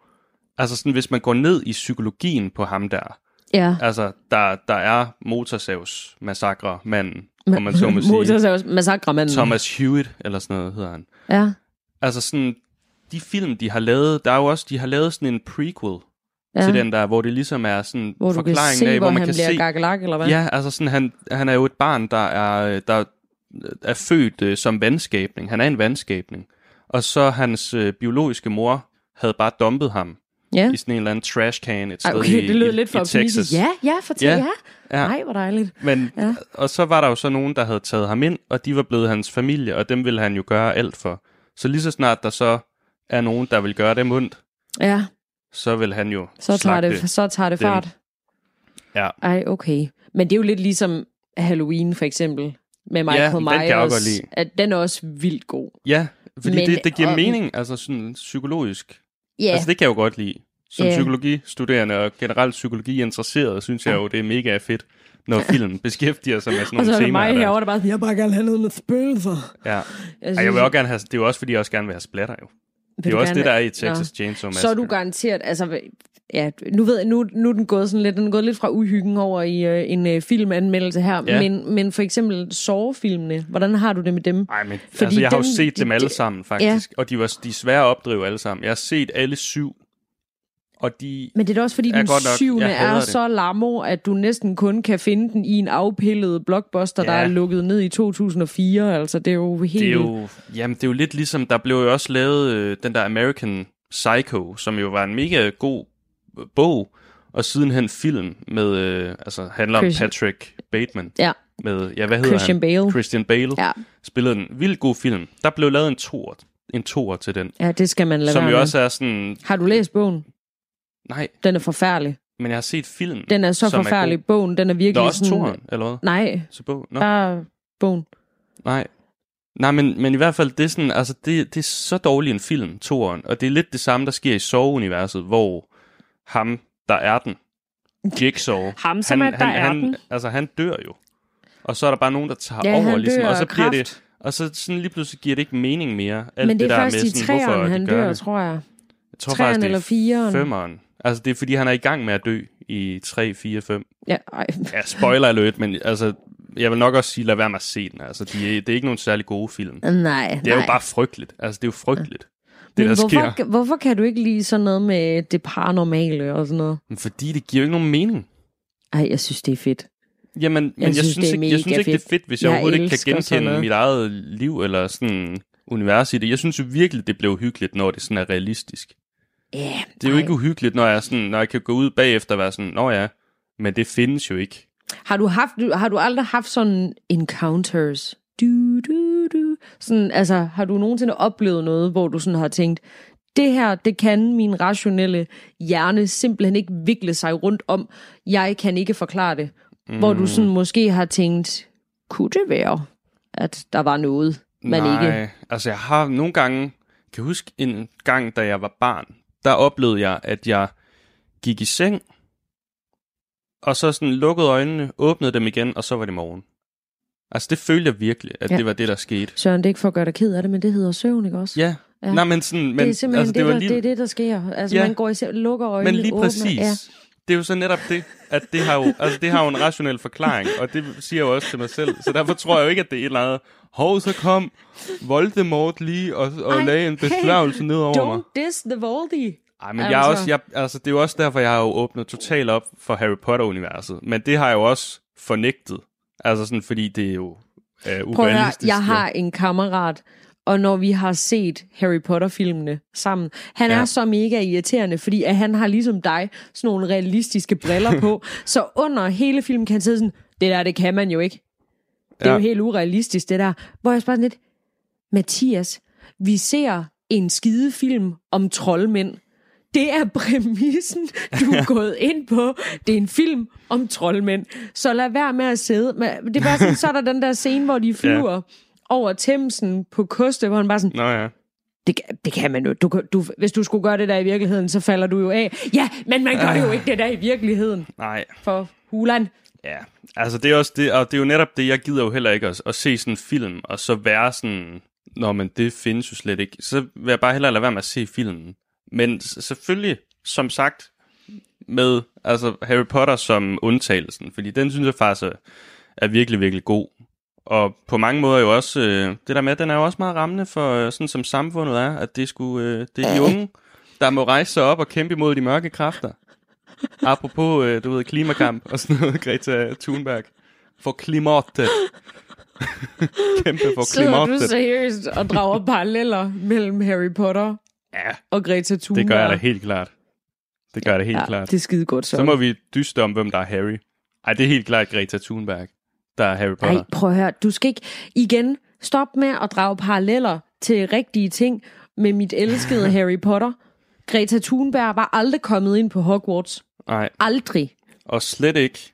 Speaker 3: altså sådan, hvis man går ned i psykologien på ham der,
Speaker 2: Ja.
Speaker 3: altså der, der er motorsavs massakre manden, om man så må sige. <laughs>
Speaker 2: Motorsavs massakremanden.
Speaker 3: Thomas Hewitt, eller sådan noget hedder han.
Speaker 2: Ja.
Speaker 3: Altså sådan, de film, de har lavet, der er jo også, de har lavet sådan en prequel
Speaker 2: ja.
Speaker 3: til den der, hvor det ligesom er sådan
Speaker 2: Hvor
Speaker 3: forklaringen
Speaker 2: se,
Speaker 3: af,
Speaker 2: hvor
Speaker 3: hvor man kan se...
Speaker 2: gakkelak, eller hvad?
Speaker 3: Ja, altså sådan, han, han er jo et barn, der er, der er født øh, som vandskabning. Han er en vandskabning. Og så hans øh, biologiske mor havde bare dumpet ham.
Speaker 2: Ja.
Speaker 3: i sådan en eller anden trash can et
Speaker 2: Ej,
Speaker 3: sted
Speaker 2: okay,
Speaker 3: i,
Speaker 2: det lød
Speaker 3: i,
Speaker 2: lidt for
Speaker 3: i. Texas.
Speaker 2: Ja, ja, fortæl,
Speaker 3: Ja,
Speaker 2: ja.
Speaker 3: ja.
Speaker 2: Nej, hvor dejligt.
Speaker 3: Men,
Speaker 2: Ja.
Speaker 3: Og så var der jo så nogen, der havde taget ham ind, og de var blevet hans familie, og dem ville han jo gøre alt for. Så lige så snart der så er nogen, der vil gøre dem ondt,
Speaker 2: Ja,
Speaker 3: så vil han jo
Speaker 2: så tager det, så tager det
Speaker 3: dem.
Speaker 2: fart.
Speaker 3: Ja.
Speaker 2: Ej, okay. Men det er jo lidt ligesom Halloween, for eksempel, med Michael
Speaker 3: den
Speaker 2: Myers.
Speaker 3: jeg også lide.
Speaker 2: At den er også vildt god.
Speaker 3: Ja, fordi
Speaker 2: Men-
Speaker 3: det, det giver
Speaker 2: og-
Speaker 3: mening, altså sådan psykologisk.
Speaker 2: Ja,
Speaker 3: Altså det kan jeg jo godt lide. Som
Speaker 2: Ja.
Speaker 3: psykologistuderende og generelt psykologi interesseret, synes jeg jo, det er mega fedt, når film beskæftiger sig med sådan <laughs>
Speaker 2: og så
Speaker 3: nogle
Speaker 2: er
Speaker 3: temaer.
Speaker 2: mig herovre, der bare sådan, jeg bare gerne have noget med spøgelser.
Speaker 3: Ja.
Speaker 2: Jeg,
Speaker 3: Ej, jeg vil også gerne have, det er jo også, fordi jeg også gerne vil have splatter jo. Det er jo også det, der er i Texas Chainsaw Massacre.
Speaker 2: Så er du garanteret, altså, ja, nu ved jeg, nu, nu er den gået sådan lidt, den er gået lidt fra uhyggen over i øh, en øh, filmanmeldelse her,
Speaker 3: Ja.
Speaker 2: men, men for eksempel Saw-filmene, hvordan har du det med dem?
Speaker 3: Nej, men
Speaker 2: Fordi
Speaker 3: altså, jeg har jo
Speaker 2: dem-
Speaker 3: set dem
Speaker 2: de-
Speaker 3: alle
Speaker 2: de-
Speaker 3: sammen, faktisk. Og de, var, de er svære at opdrive alle sammen. Jeg har set alle syv, og de...
Speaker 2: Men det er da også fordi, den
Speaker 3: nok-
Speaker 2: syvende er
Speaker 3: det.
Speaker 2: så lammo, at du næsten kun kan finde den i en afpillet blockbuster, ja. der er lukket ned i 2004. Altså, det er jo helt...
Speaker 3: Det er jo, jamen, det er jo lidt ligesom, der blev jo også lavet øh, den der American Psycho, som jo var en mega god øh, bog, og sidenhen film med, øh, altså handler om
Speaker 2: Christian-
Speaker 3: Patrick Bateman.
Speaker 2: Ja,
Speaker 3: Med, ja, hvad hedder
Speaker 2: Christian
Speaker 3: han?
Speaker 2: Bale.
Speaker 3: Christian Bale.
Speaker 2: Ja.
Speaker 3: Spillede en vildt god film. Der blev lavet en toer, en toer til den,
Speaker 2: ja, det skal man lade
Speaker 3: som jo
Speaker 2: med.
Speaker 3: også er sådan,
Speaker 2: Har du læst bogen?
Speaker 3: Nej,
Speaker 2: Den er forfærlig.
Speaker 3: men jeg har set film,
Speaker 2: Den er så forfærdig.
Speaker 3: god.
Speaker 2: bogen, den er
Speaker 3: Der
Speaker 2: virkelig
Speaker 3: er også
Speaker 2: sådan...
Speaker 3: toeren, eller hvad?
Speaker 2: Nej,
Speaker 3: Så bog? Nå.
Speaker 2: bare bogen.
Speaker 3: Nej. Nej, men, men i hvert fald, det er, sådan, altså, det, det er så dårlig en film, toeren, og det er lidt det samme, der sker i Saw-universet, hvor ham, der er den, Jigsaw, <laughs>
Speaker 2: Ham, som
Speaker 3: han,
Speaker 2: er, der
Speaker 3: han,
Speaker 2: er
Speaker 3: han,
Speaker 2: den.
Speaker 3: Altså, han dør jo. Og så er der bare nogen, der tager
Speaker 2: Ja,
Speaker 3: over, ligesom, og så bliver det,
Speaker 2: kræft.
Speaker 3: og så sådan lige pludselig giver det ikke mening mere. Alt
Speaker 2: Men det er
Speaker 3: der
Speaker 2: først
Speaker 3: med
Speaker 2: i
Speaker 3: sådan, hvorfor
Speaker 2: træerne, han dør,
Speaker 3: det.
Speaker 2: tror jeg.
Speaker 3: Jeg tror
Speaker 2: Træerne
Speaker 3: faktisk, det
Speaker 2: eller
Speaker 3: er
Speaker 2: fireren.
Speaker 3: femmeren. Altså, det er fordi, han er i gang med at dø i 3, 4, 5.
Speaker 2: Ja, ej.
Speaker 3: Ja, spoiler alert, men altså, jeg vil nok også sige, lad være med at se den. Altså, de, det er ikke nogen særlig gode film.
Speaker 2: Nej,
Speaker 3: Det er
Speaker 2: nej.
Speaker 3: jo bare frygteligt. Altså, det er jo frygteligt, det
Speaker 2: Men
Speaker 3: der
Speaker 2: hvorfor,
Speaker 3: sker.
Speaker 2: hvorfor kan du ikke lide sådan noget med det paranormale og sådan noget?
Speaker 3: Men Fordi det giver jo ikke nogen mening.
Speaker 2: Ej, jeg synes, det er fedt.
Speaker 3: Jamen, men
Speaker 2: Jeg
Speaker 3: jeg,
Speaker 2: synes,
Speaker 3: synes,
Speaker 2: det er
Speaker 3: ikke, jeg synes ikke, det er
Speaker 2: fedt.
Speaker 3: hvis jeg,
Speaker 2: Jeg
Speaker 3: overhovedet ikke kan genkende mit eget liv eller sådan univers i det. Jeg synes jo virkelig, det bliver uhyggeligt, når det sådan er realistisk.
Speaker 2: Ja,
Speaker 3: Det er jo ikke uhyggeligt, når jeg, sådan, når jeg kan gå ud bagefter og være sådan, nå ja, men det findes jo ikke.
Speaker 2: Har du, haft, har du aldrig haft sådan encounters? Du, du, du. Sådan, altså, har du nogensinde oplevet noget, hvor du sådan har tænkt, det her, det kan min rationelle hjerne simpelthen ikke vikle sig rundt om. Jeg kan ikke forklare det. Mm. Hvor du sådan måske har tænkt, kunne det være, at der var noget, man
Speaker 3: Nej,
Speaker 2: ikke...
Speaker 3: altså jeg har nogle gange, kan jeg huske en gang, da jeg var barn, der oplevede jeg, at jeg gik i seng, og så sådan lukkede øjnene, åbnede dem igen, og så var det morgen. Altså det følte jeg virkelig, at
Speaker 2: Ja.
Speaker 3: det var det, der skete.
Speaker 2: Søren, det er ikke for at gøre dig ked af det, men det hedder søvn, ikke også?
Speaker 3: Ja,
Speaker 2: Ja.
Speaker 3: nej, men sådan, men,
Speaker 2: det er simpelthen
Speaker 3: altså,
Speaker 2: det,
Speaker 3: var
Speaker 2: der,
Speaker 3: lige,
Speaker 2: det, er det, der sker. Altså,
Speaker 3: Ja.
Speaker 2: man går i seng, lukker øjnene,
Speaker 3: men lige
Speaker 2: åbner,
Speaker 3: præcis.
Speaker 2: Ja.
Speaker 3: Det er jo så netop det, at det har jo, altså, det har jo en rationel forklaring, og det siger jeg jo også til mig selv. Så derfor tror jeg jo ikke, at det er et eller andet, hov, så kom Voldemort lige og, og
Speaker 2: Ej,
Speaker 3: lagde en besværgelse ned over mig.
Speaker 2: Don't diss the Voldy.
Speaker 3: Ej, men jeg er
Speaker 2: Altså-
Speaker 3: også, jeg, altså, det er jo også derfor, jeg har jo åbnet totalt op for Harry Potter-universet. Men det har jeg jo også fornægtet. Altså sådan, fordi det er jo øh,
Speaker 2: Prøv at høre, jeg har en kammerat, og når vi har set Harry Potter-filmene sammen, han. Ja. er så mega irriterende, fordi at han har ligesom dig sådan nogle realistiske briller på, <laughs> så under hele filmen kan han sidde sådan, det der, det kan man jo ikke. Det er
Speaker 3: Ja.
Speaker 2: jo helt urealistisk, det der. Hvor jeg spørger lidt, Mathias, vi ser en skide film om troldmænd. Det er præmissen, du er gået ind på. Det er en film om troldmænd. Så lad være med at sidde. Men Det er bare sådan, så er der den der scene, hvor de flyver ja. over Thamesen på Koste, hvor han bare sådan,
Speaker 3: Nå ja.
Speaker 2: det, kan- det kan man jo. Du, du, hvis du skulle gøre det der i virkeligheden, så falder du jo af. Ja, men man gør jo ikke det der i virkeligheden.
Speaker 3: Nej,
Speaker 2: For Hulan.
Speaker 3: Ja. Altså det er også det, og det er jo netop det, jeg gider jo heller ikke at, at se sådan en film, og så være sådan, Nå, men det findes jo slet ikke. Så vil jeg bare hellere lade være med at se filmen. Men selvfølgelig, som sagt, med altså Harry Potter som undtagelsen, fordi den synes jeg faktisk er, er virkelig, virkelig god. Og på mange måder jo også, øh, det der med, den er jo også meget rammende for øh, sådan som samfundet er, at det, skulle, øh, det er de unge, der må rejse sig op og kæmpe imod de mørke kræfter. Apropos, øh, du ved, klimakamp og sådan noget, <laughs> Greta Thunberg. For klimatet. <laughs> kæmpe for
Speaker 2: Sidder du
Speaker 3: klimatet.
Speaker 2: seriøst og drager <laughs> paralleller mellem Harry Potter
Speaker 3: Ja,
Speaker 2: og Greta Thunberg?
Speaker 3: det gør jeg da helt klart. Det gør det helt
Speaker 2: ja,
Speaker 3: klart.
Speaker 2: det er skide godt så.
Speaker 3: Så må vi dyste om, hvem der er Harry. Ej, det er helt klart Greta Thunberg, der er Harry Potter.
Speaker 2: Ej, prøv at høre. Du skal ikke igen stop med at drage paralleller til rigtige ting med mit elskede Harry Potter. Greta Thunberg var aldrig kommet ind på Hogwarts.
Speaker 3: Nej,
Speaker 2: Aldrig.
Speaker 3: og slet ikke...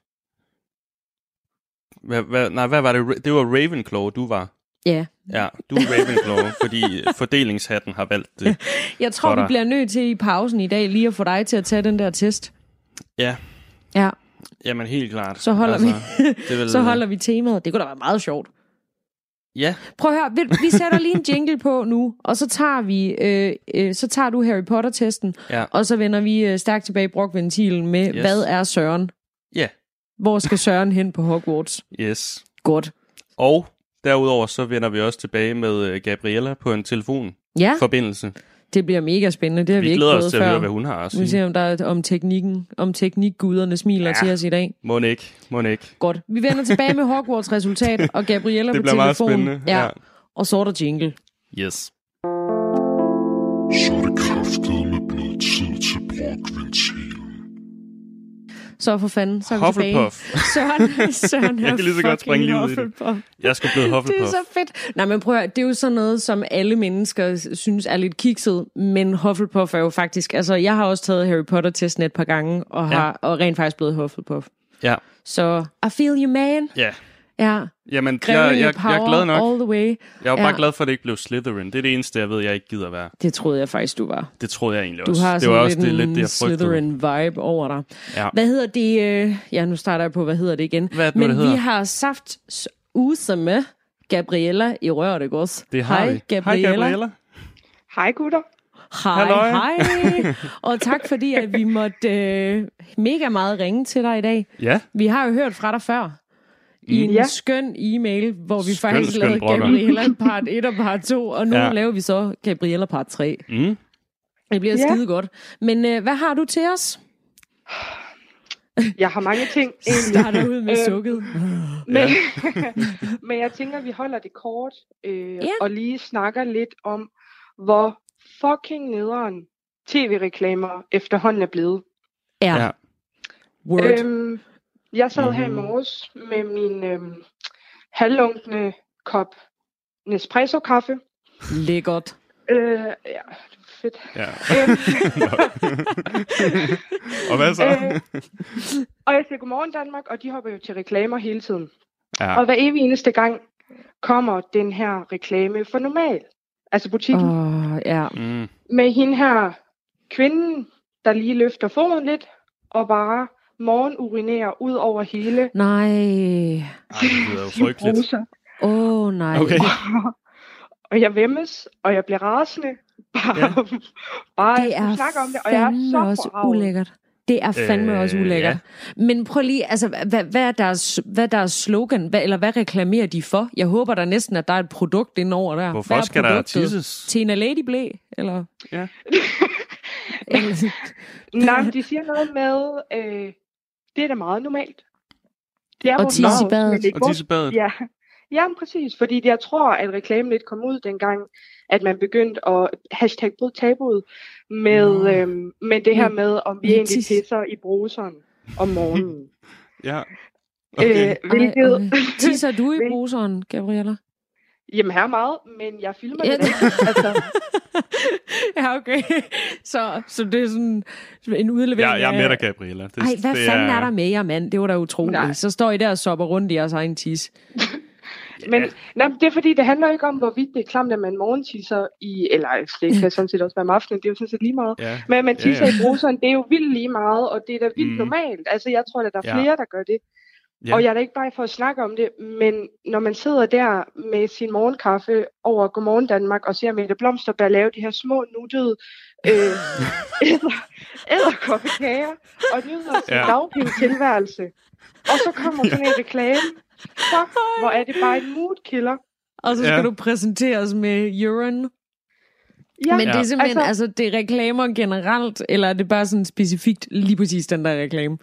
Speaker 3: Hvad, hvad, nej, hvad var det? Det var Ravenclaw, du var.
Speaker 2: Ja.
Speaker 3: Ja, du er Ravenclaw, <laughs> fordi fordelingshatten har valgt det. <laughs>
Speaker 2: Jeg tror, vi bliver nødt til i pausen i dag lige at få dig til at tage den der test.
Speaker 3: Ja,
Speaker 2: Ja,
Speaker 3: jamen helt klart.
Speaker 2: så holder,
Speaker 3: altså,
Speaker 2: vi,
Speaker 3: det vel, <laughs>
Speaker 2: så holder vi temaet. Det kunne da være meget sjovt.
Speaker 3: Ja,
Speaker 2: Prøv at høre, vi, vi sætter lige en jingle på nu, og så tager vi, øh, øh, så tager du Harry Potter-testen,
Speaker 3: ja,
Speaker 2: og så vender vi øh, stærkt tilbage i brokventilen med,
Speaker 3: Yes.
Speaker 2: yes. hvad er Søren?
Speaker 3: ja,
Speaker 2: Hvor skal Søren hen på Hogwarts?
Speaker 3: yes.
Speaker 2: Godt.
Speaker 3: Og derudover så vender vi også tilbage med øh, Gabriella på en telefonforbindelse.
Speaker 2: Ja, det bliver mega spændende. Det har vi,
Speaker 3: Vi
Speaker 2: ikke
Speaker 3: glæder os til at
Speaker 2: før.
Speaker 3: høre, hvad hun har at
Speaker 2: Vi
Speaker 3: sige.
Speaker 2: ser, om der er om teknikken, om teknikguderne smiler
Speaker 3: Ja.
Speaker 2: ja. til os i dag.
Speaker 3: Må ikke, må ikke.
Speaker 2: Godt. Vi vender tilbage med Hogwarts resultat, og Gabriella <laughs>
Speaker 3: Det
Speaker 2: på
Speaker 3: bliver meget
Speaker 2: telefon.
Speaker 3: spændende.
Speaker 2: Ja. Og så er der jingle.
Speaker 3: Yes.
Speaker 4: Så er det kraftedeme blevet tid til brokventilen.
Speaker 2: Så for fanden, så er vi
Speaker 3: Hufflepuff.
Speaker 2: tilbage. <laughs> Søren, Søren
Speaker 3: Jeg kan lige så godt springe lige ud i det.
Speaker 2: Hufflepuff.
Speaker 3: Jeg skulle blive
Speaker 2: Det er
Speaker 3: Hufflepuff.
Speaker 2: så fedt. Nej, men prøv at høre, det er jo sådan noget, som alle mennesker synes er lidt kikset, men Hufflepuff er jo faktisk, altså jeg har også taget Harry Potter-testen et par gange, og har
Speaker 3: Ja.
Speaker 2: og rent faktisk blevet Hufflepuff.
Speaker 3: Ja,
Speaker 2: Så, I feel you, man.
Speaker 3: ja.
Speaker 2: Ja,
Speaker 3: Jamen, jeg,
Speaker 2: Grevling
Speaker 3: jeg,
Speaker 2: power
Speaker 3: jeg er glad nok.
Speaker 2: all the way.
Speaker 3: Jeg var bare
Speaker 2: Ja.
Speaker 3: glad for, at det ikke blev Slytherin. Det er det eneste, jeg ved, jeg ikke gider være.
Speaker 2: Det troede jeg faktisk, du var.
Speaker 3: Det troede jeg egentlig
Speaker 2: Du
Speaker 3: også.
Speaker 2: har
Speaker 3: det
Speaker 2: sådan
Speaker 3: var også
Speaker 2: lidt
Speaker 3: det, lidt
Speaker 2: en
Speaker 3: det, jeg.
Speaker 2: Slytherin-vibe over dig.
Speaker 3: Ja.
Speaker 2: Hvad hedder det? øh, Ja, nu starter jeg på, hvad hedder det igen?
Speaker 3: Hvad er det
Speaker 2: Men
Speaker 3: det
Speaker 2: vi har saft use med Gabriella i røret, ikke også?
Speaker 3: Det har
Speaker 2: Hej,
Speaker 3: vi.
Speaker 2: Gabriella.
Speaker 3: Hej, Gabriella.
Speaker 5: Hej gutter.
Speaker 2: Hej,
Speaker 3: Halløj.
Speaker 2: hej. <laughs> Og tak fordi, at vi måtte øh, mega meget ringe til dig i dag.
Speaker 3: Ja,
Speaker 2: Vi har jo hørt fra dig før. I en
Speaker 5: Ja.
Speaker 2: skøn e-mail, hvor vi
Speaker 3: Skøn,
Speaker 2: faktisk
Speaker 3: skøn
Speaker 2: lavede
Speaker 3: brokker.
Speaker 2: Gabriella part 1 og part 2, og nu
Speaker 3: Ja.
Speaker 2: laver vi så Gabriella part 3.
Speaker 3: mm.
Speaker 2: Det bliver
Speaker 5: Ja.
Speaker 2: skide godt. Men øh, hvad har du til os?
Speaker 5: Jeg har mange ting <laughs> egentlig.
Speaker 2: Starter ud med
Speaker 5: Øh,
Speaker 2: sukket. <laughs>
Speaker 5: Men, <laughs> men jeg tænker, at vi holder det kort øh,
Speaker 2: Ja.
Speaker 5: og lige snakker lidt om, hvor fucking nederen tv-reklamer efterhånden er blevet.
Speaker 2: Ja,
Speaker 3: ja.
Speaker 2: word.
Speaker 5: Øhm, jeg sad her i
Speaker 3: Mhm.
Speaker 5: morges med min øhm, halvlunkne kop Nespresso-kaffe.
Speaker 2: Lækkert.
Speaker 5: Øh, ja, det var fedt.
Speaker 3: ja.
Speaker 5: Øhm, <laughs>
Speaker 3: Og hvad så?
Speaker 5: øh, og jeg siger godmorgen Danmark, og de hopper jo til reklamer hele tiden.
Speaker 3: Ja.
Speaker 5: Og hver evig eneste gang kommer den her reklame for normal. Altså butikken.
Speaker 2: Åh, oh, ja.
Speaker 3: Mm.
Speaker 5: Med hende her kvinden, der lige løfter foden lidt, og bare morgenurinerer ud over hele
Speaker 2: Nej.
Speaker 3: Ej, det lyder jo frygteligt.
Speaker 2: Åh, oh, nej.
Speaker 3: Okay. <laughs>
Speaker 5: Og jeg vemmes, og jeg bliver rasende. Bare, ja. <laughs> bare
Speaker 2: Det er
Speaker 5: snakke om det, og jeg er
Speaker 2: fandme
Speaker 5: så
Speaker 2: også
Speaker 5: forarvet.
Speaker 2: ulækkert. Det er fandme
Speaker 3: Øh,
Speaker 2: også ulækkert. Men prøv lige, altså, hvad, hvad, er deres, hvad er deres slogan, hvad, eller hvad reklamerer de for? Jeg håber der næsten, at der er et produkt inde over der.
Speaker 3: Hvorfor
Speaker 2: hvad er
Speaker 3: skal der
Speaker 2: produktet?
Speaker 3: tisses?
Speaker 2: Tina Lady Blæ, eller?
Speaker 3: Ja. <laughs>
Speaker 2: eller
Speaker 5: Nej, de siger noget med, øh, det er da meget normalt. Det er
Speaker 2: Og
Speaker 5: vores
Speaker 2: tisse i
Speaker 5: navn,
Speaker 2: badet.
Speaker 5: men ikke
Speaker 3: Og tissebadet.
Speaker 5: Ja, ja præcis. Fordi jeg tror, at reklamen lidt kom ud dengang, at man begyndte at hashtag bryd tabuet med,
Speaker 2: Nå.
Speaker 5: øhm, med det her med, om vi egentlig pisser i bruseren om morgenen. <laughs>
Speaker 3: Ja.
Speaker 5: Okay.
Speaker 3: Okay.
Speaker 5: Øh, hvilket,
Speaker 2: Ej, okay. Tisser du i <laughs> bruseren, Gabriella?
Speaker 5: jamen her meget, men jeg filmer det ikke. Altså, <laughs> <laughs>
Speaker 2: ja, okay. Så, så det er sådan en udlevering
Speaker 3: Jeg, jeg er med dig, Gabriella. Det,
Speaker 2: Ej, hvad
Speaker 3: det
Speaker 2: fanden er der med jer, mand? Det var da utroligt.
Speaker 5: Nej.
Speaker 2: Så står I der og sopper rundt i jeres egen tis. <laughs>
Speaker 5: men nej, det er fordi, det handler ikke om, hvorvidt det er klamt, at man morgentisser i, eller det kan sådan set også være om aftenen, det er jo sådan set lige meget.
Speaker 3: Ja.
Speaker 5: Men at man
Speaker 3: Ja,
Speaker 5: tisser
Speaker 3: ja.
Speaker 5: i bruseren, det er jo vildt lige meget, og det er da vildt
Speaker 3: Mm.
Speaker 5: normalt. Altså, jeg tror, at der er
Speaker 3: Ja.
Speaker 5: flere, der gør det.
Speaker 3: Ja.
Speaker 5: Ja. Og jeg er da ikke bare for at snakke om det, men når man sidder der med sin morgenkaffe over Godmorgen Danmark og ser Mette Blomsterberg lave de her små nuttede øh, <laughs> æder- æderkoppekager og nyder sin
Speaker 3: Ja.
Speaker 5: ja. dagpengetilværelse. Og så kommer sådan en reklame. Fuck, hvor er det bare en mood killer.
Speaker 2: Og så skal
Speaker 3: Ja.
Speaker 2: du præsenteres med urine.
Speaker 5: Ja,
Speaker 2: Men det er simpelthen, altså,
Speaker 5: altså-
Speaker 2: altså det er reklamer generelt, eller er det bare sådan specifikt lige præcis den der reklame?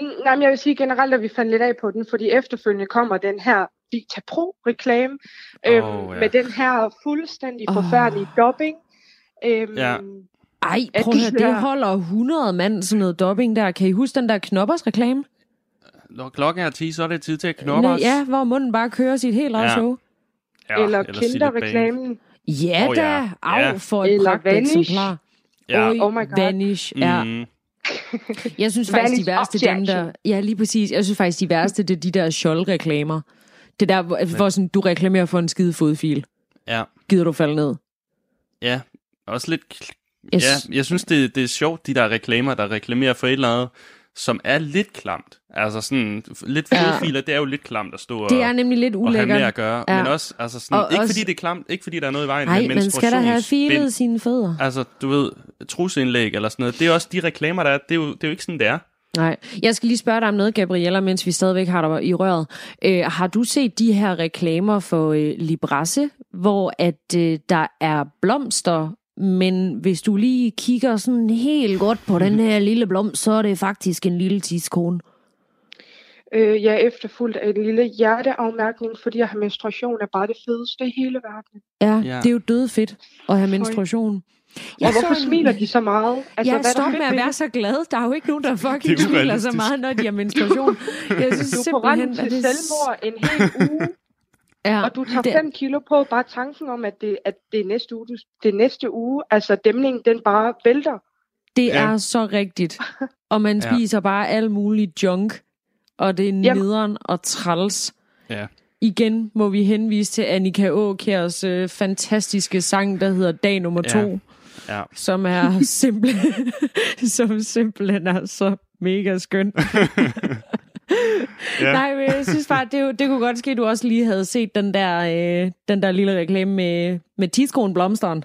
Speaker 5: Mm, Nej, men jeg vil sige generelt, at vi fandt lidt af på den, fordi efterfølgende kommer den her Vita Pro-reklame, øhm,
Speaker 3: ja.
Speaker 5: med den her fuldstændig
Speaker 2: Åh.
Speaker 5: forfærdelige dubbing. Øhm,
Speaker 3: Ja.
Speaker 2: Ej,
Speaker 5: at
Speaker 2: prøv at høre, det
Speaker 5: der-
Speaker 2: holder 100 mand, sådan noget dobbing der. Kan I huske den der knoppers reklame?
Speaker 3: Når klokken er 10, så er det tid til at knoppe os.
Speaker 2: Ja, hvor munden bare kører sit helt eget
Speaker 3: Ja.
Speaker 2: show.
Speaker 3: ja
Speaker 5: eller
Speaker 3: Bang.
Speaker 5: Kinder-reklamen.
Speaker 2: Ja
Speaker 3: Åh,
Speaker 2: da,
Speaker 3: ja.
Speaker 2: af
Speaker 3: Ja.
Speaker 2: for et
Speaker 5: Eller
Speaker 2: pragt
Speaker 5: Vanish.
Speaker 2: eksemplar.
Speaker 3: Ja.
Speaker 2: Oj,
Speaker 5: Oh my God.
Speaker 2: Vanish, ja.
Speaker 3: Mm. <laughs>
Speaker 2: Jeg synes faktisk, de værste, dem der... Ja, lige præcis. Jeg synes faktisk, de værste, det er de der skjold-reklamer. Det der, hvor, hvor sådan, du reklamerer for en skide fodfil.
Speaker 3: Ja.
Speaker 2: Gider du falde ned?
Speaker 3: Ja, også lidt...
Speaker 2: Jeg
Speaker 3: Ja, jeg synes, det, det er sjovt, de der reklamer, der reklamerer for et eller andet, som er lidt klamt. Altså sådan, lidt
Speaker 2: Ja.
Speaker 3: fodfiler, det er jo lidt klamt at stå og,
Speaker 2: Det er nemlig lidt
Speaker 3: og have med
Speaker 2: ulækkert.
Speaker 3: at gøre.
Speaker 2: Ja.
Speaker 3: Men også, altså sådan,
Speaker 2: Og
Speaker 3: ikke
Speaker 2: også-
Speaker 3: fordi det er klamt, ikke fordi der er noget i vejen
Speaker 2: Nej,
Speaker 3: med
Speaker 2: man skal da have filet sine fødder.
Speaker 3: Altså, du ved, trusindlæg eller sådan noget. Det er også de reklamer, der er. Det er jo, det er jo ikke sådan, det er.
Speaker 2: Nej, jeg skal lige spørge dig om noget, Gabriella, mens vi stadigvæk har dig i røret. Øh, har du set de her reklamer for øh, Librasse, hvor at øh, der er blomster, men hvis du lige kigger sådan helt godt på den her lille blomst, så er det faktisk en lille tidskone.
Speaker 5: Øh, jeg er efterfulgt af en lille hjerteafmærkning, fordi at have menstruation er bare det fedeste i hele verden.
Speaker 2: Ja,
Speaker 3: Ja.
Speaker 2: det er jo død fedt at have menstruation.
Speaker 5: Og hvorfor
Speaker 2: så en-
Speaker 5: smiler de så meget?
Speaker 2: Altså, ja,
Speaker 5: hvad er
Speaker 2: stop med at være så glad. Der er jo ikke nogen, der <laughs> fucking
Speaker 3: er
Speaker 2: smiler så meget, når de har menstruation. <laughs> Jeg synes
Speaker 5: Du er på
Speaker 2: simpelthen,
Speaker 5: randen
Speaker 2: at
Speaker 5: til
Speaker 2: det...
Speaker 5: selvmord en hel uge,
Speaker 2: Ja,
Speaker 5: og du tager
Speaker 2: det-
Speaker 5: 5 kilo på bare tanken om, at det, at det er næste uge. Det næste uge. Altså, dæmningen, den bare vælter.
Speaker 2: Det
Speaker 3: Ja.
Speaker 2: er så rigtigt. Og man <laughs>
Speaker 3: Ja.
Speaker 2: spiser bare al mulig junk, og det er nederen og træls.
Speaker 3: Ja.
Speaker 2: Igen må vi henvise til Annika Åkjærs øh, fantastiske sang, der hedder Dag nummer
Speaker 3: Ja.
Speaker 2: to,
Speaker 3: Ja.
Speaker 2: som er <laughs> simpelthen, <laughs> som simpelthen er så mega skøn.
Speaker 3: Ja.
Speaker 2: Nej, men jeg synes bare, det, det kunne godt ske, at du også lige havde set den der, øh, den der lille reklame med, med tidskoen Blomsteren.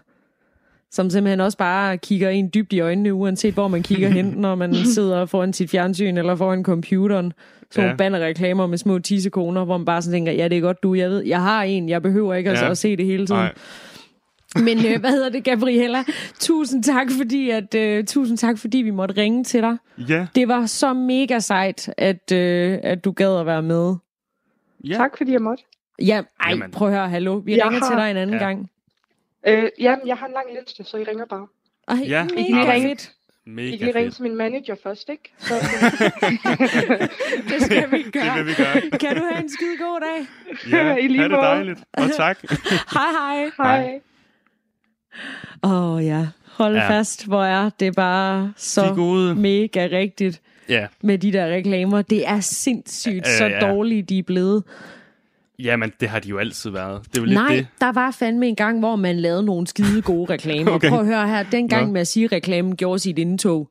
Speaker 2: Som simpelthen også bare kigger en dybt i øjnene, uanset hvor man kigger hen, når man <laughs> sidder foran sit fjernsyn eller foran computeren. Så
Speaker 3: Ja.
Speaker 2: bannerreklamer med små tissekoner, hvor man bare sådan tænker, ja, det er godt du, jeg ved, jeg har en, jeg behøver ikke ja.
Speaker 3: Ja.
Speaker 2: at se det hele tiden.
Speaker 3: Nej.
Speaker 2: Men øh, hvad hedder det, Gabriella? Tusind tak, fordi, at, øh, tusind tak, fordi vi måtte ringe til dig.
Speaker 3: Ja.
Speaker 2: Det var så mega sejt, at, øh, at du gad at være med.
Speaker 3: ja.
Speaker 5: Tak, fordi jeg måtte.
Speaker 2: Ja, ej,
Speaker 3: Jamen.
Speaker 2: prøv at høre, hallo. Vi
Speaker 5: Jeg
Speaker 2: ringer
Speaker 5: har-
Speaker 2: til dig en anden
Speaker 3: Ja.
Speaker 2: gang.
Speaker 5: Øh, jamen, jeg har en lang liste, så I ringer bare.
Speaker 2: Ej,
Speaker 3: Ja.
Speaker 2: mega
Speaker 5: I kan
Speaker 2: fedt.
Speaker 5: I
Speaker 3: Mega
Speaker 5: kan lige ringe til min manager først, ikke? Så, <laughs>
Speaker 2: Det skal vi gøre.
Speaker 3: Det vil vi gøre.
Speaker 2: Kan du have en skide god dag?
Speaker 3: Ja, <laughs>
Speaker 5: I lige
Speaker 3: ha' det dejligt. Og tak. <laughs>
Speaker 2: Hej, hej.
Speaker 5: hej.
Speaker 2: Åh oh, ja, hold ja.
Speaker 3: Ja.
Speaker 2: fast, hvor er det bare
Speaker 3: De
Speaker 2: så
Speaker 3: gode.
Speaker 2: mega rigtigt
Speaker 3: Ja.
Speaker 2: med de der reklamer. Det er sindssygt,
Speaker 3: Ja,
Speaker 2: så
Speaker 3: ja.
Speaker 2: dårlige de er blevet.
Speaker 3: Jamen, det har de jo altid været. Det er jo lidt
Speaker 2: Nej,
Speaker 3: det.
Speaker 2: der var fandme en gang, hvor man lavede nogle skide gode <laughs> reklamer.
Speaker 3: Okay.
Speaker 2: Prøv at høre her, dengang
Speaker 3: Nå.
Speaker 2: med at sige, at reklamen gjorde sit indtog.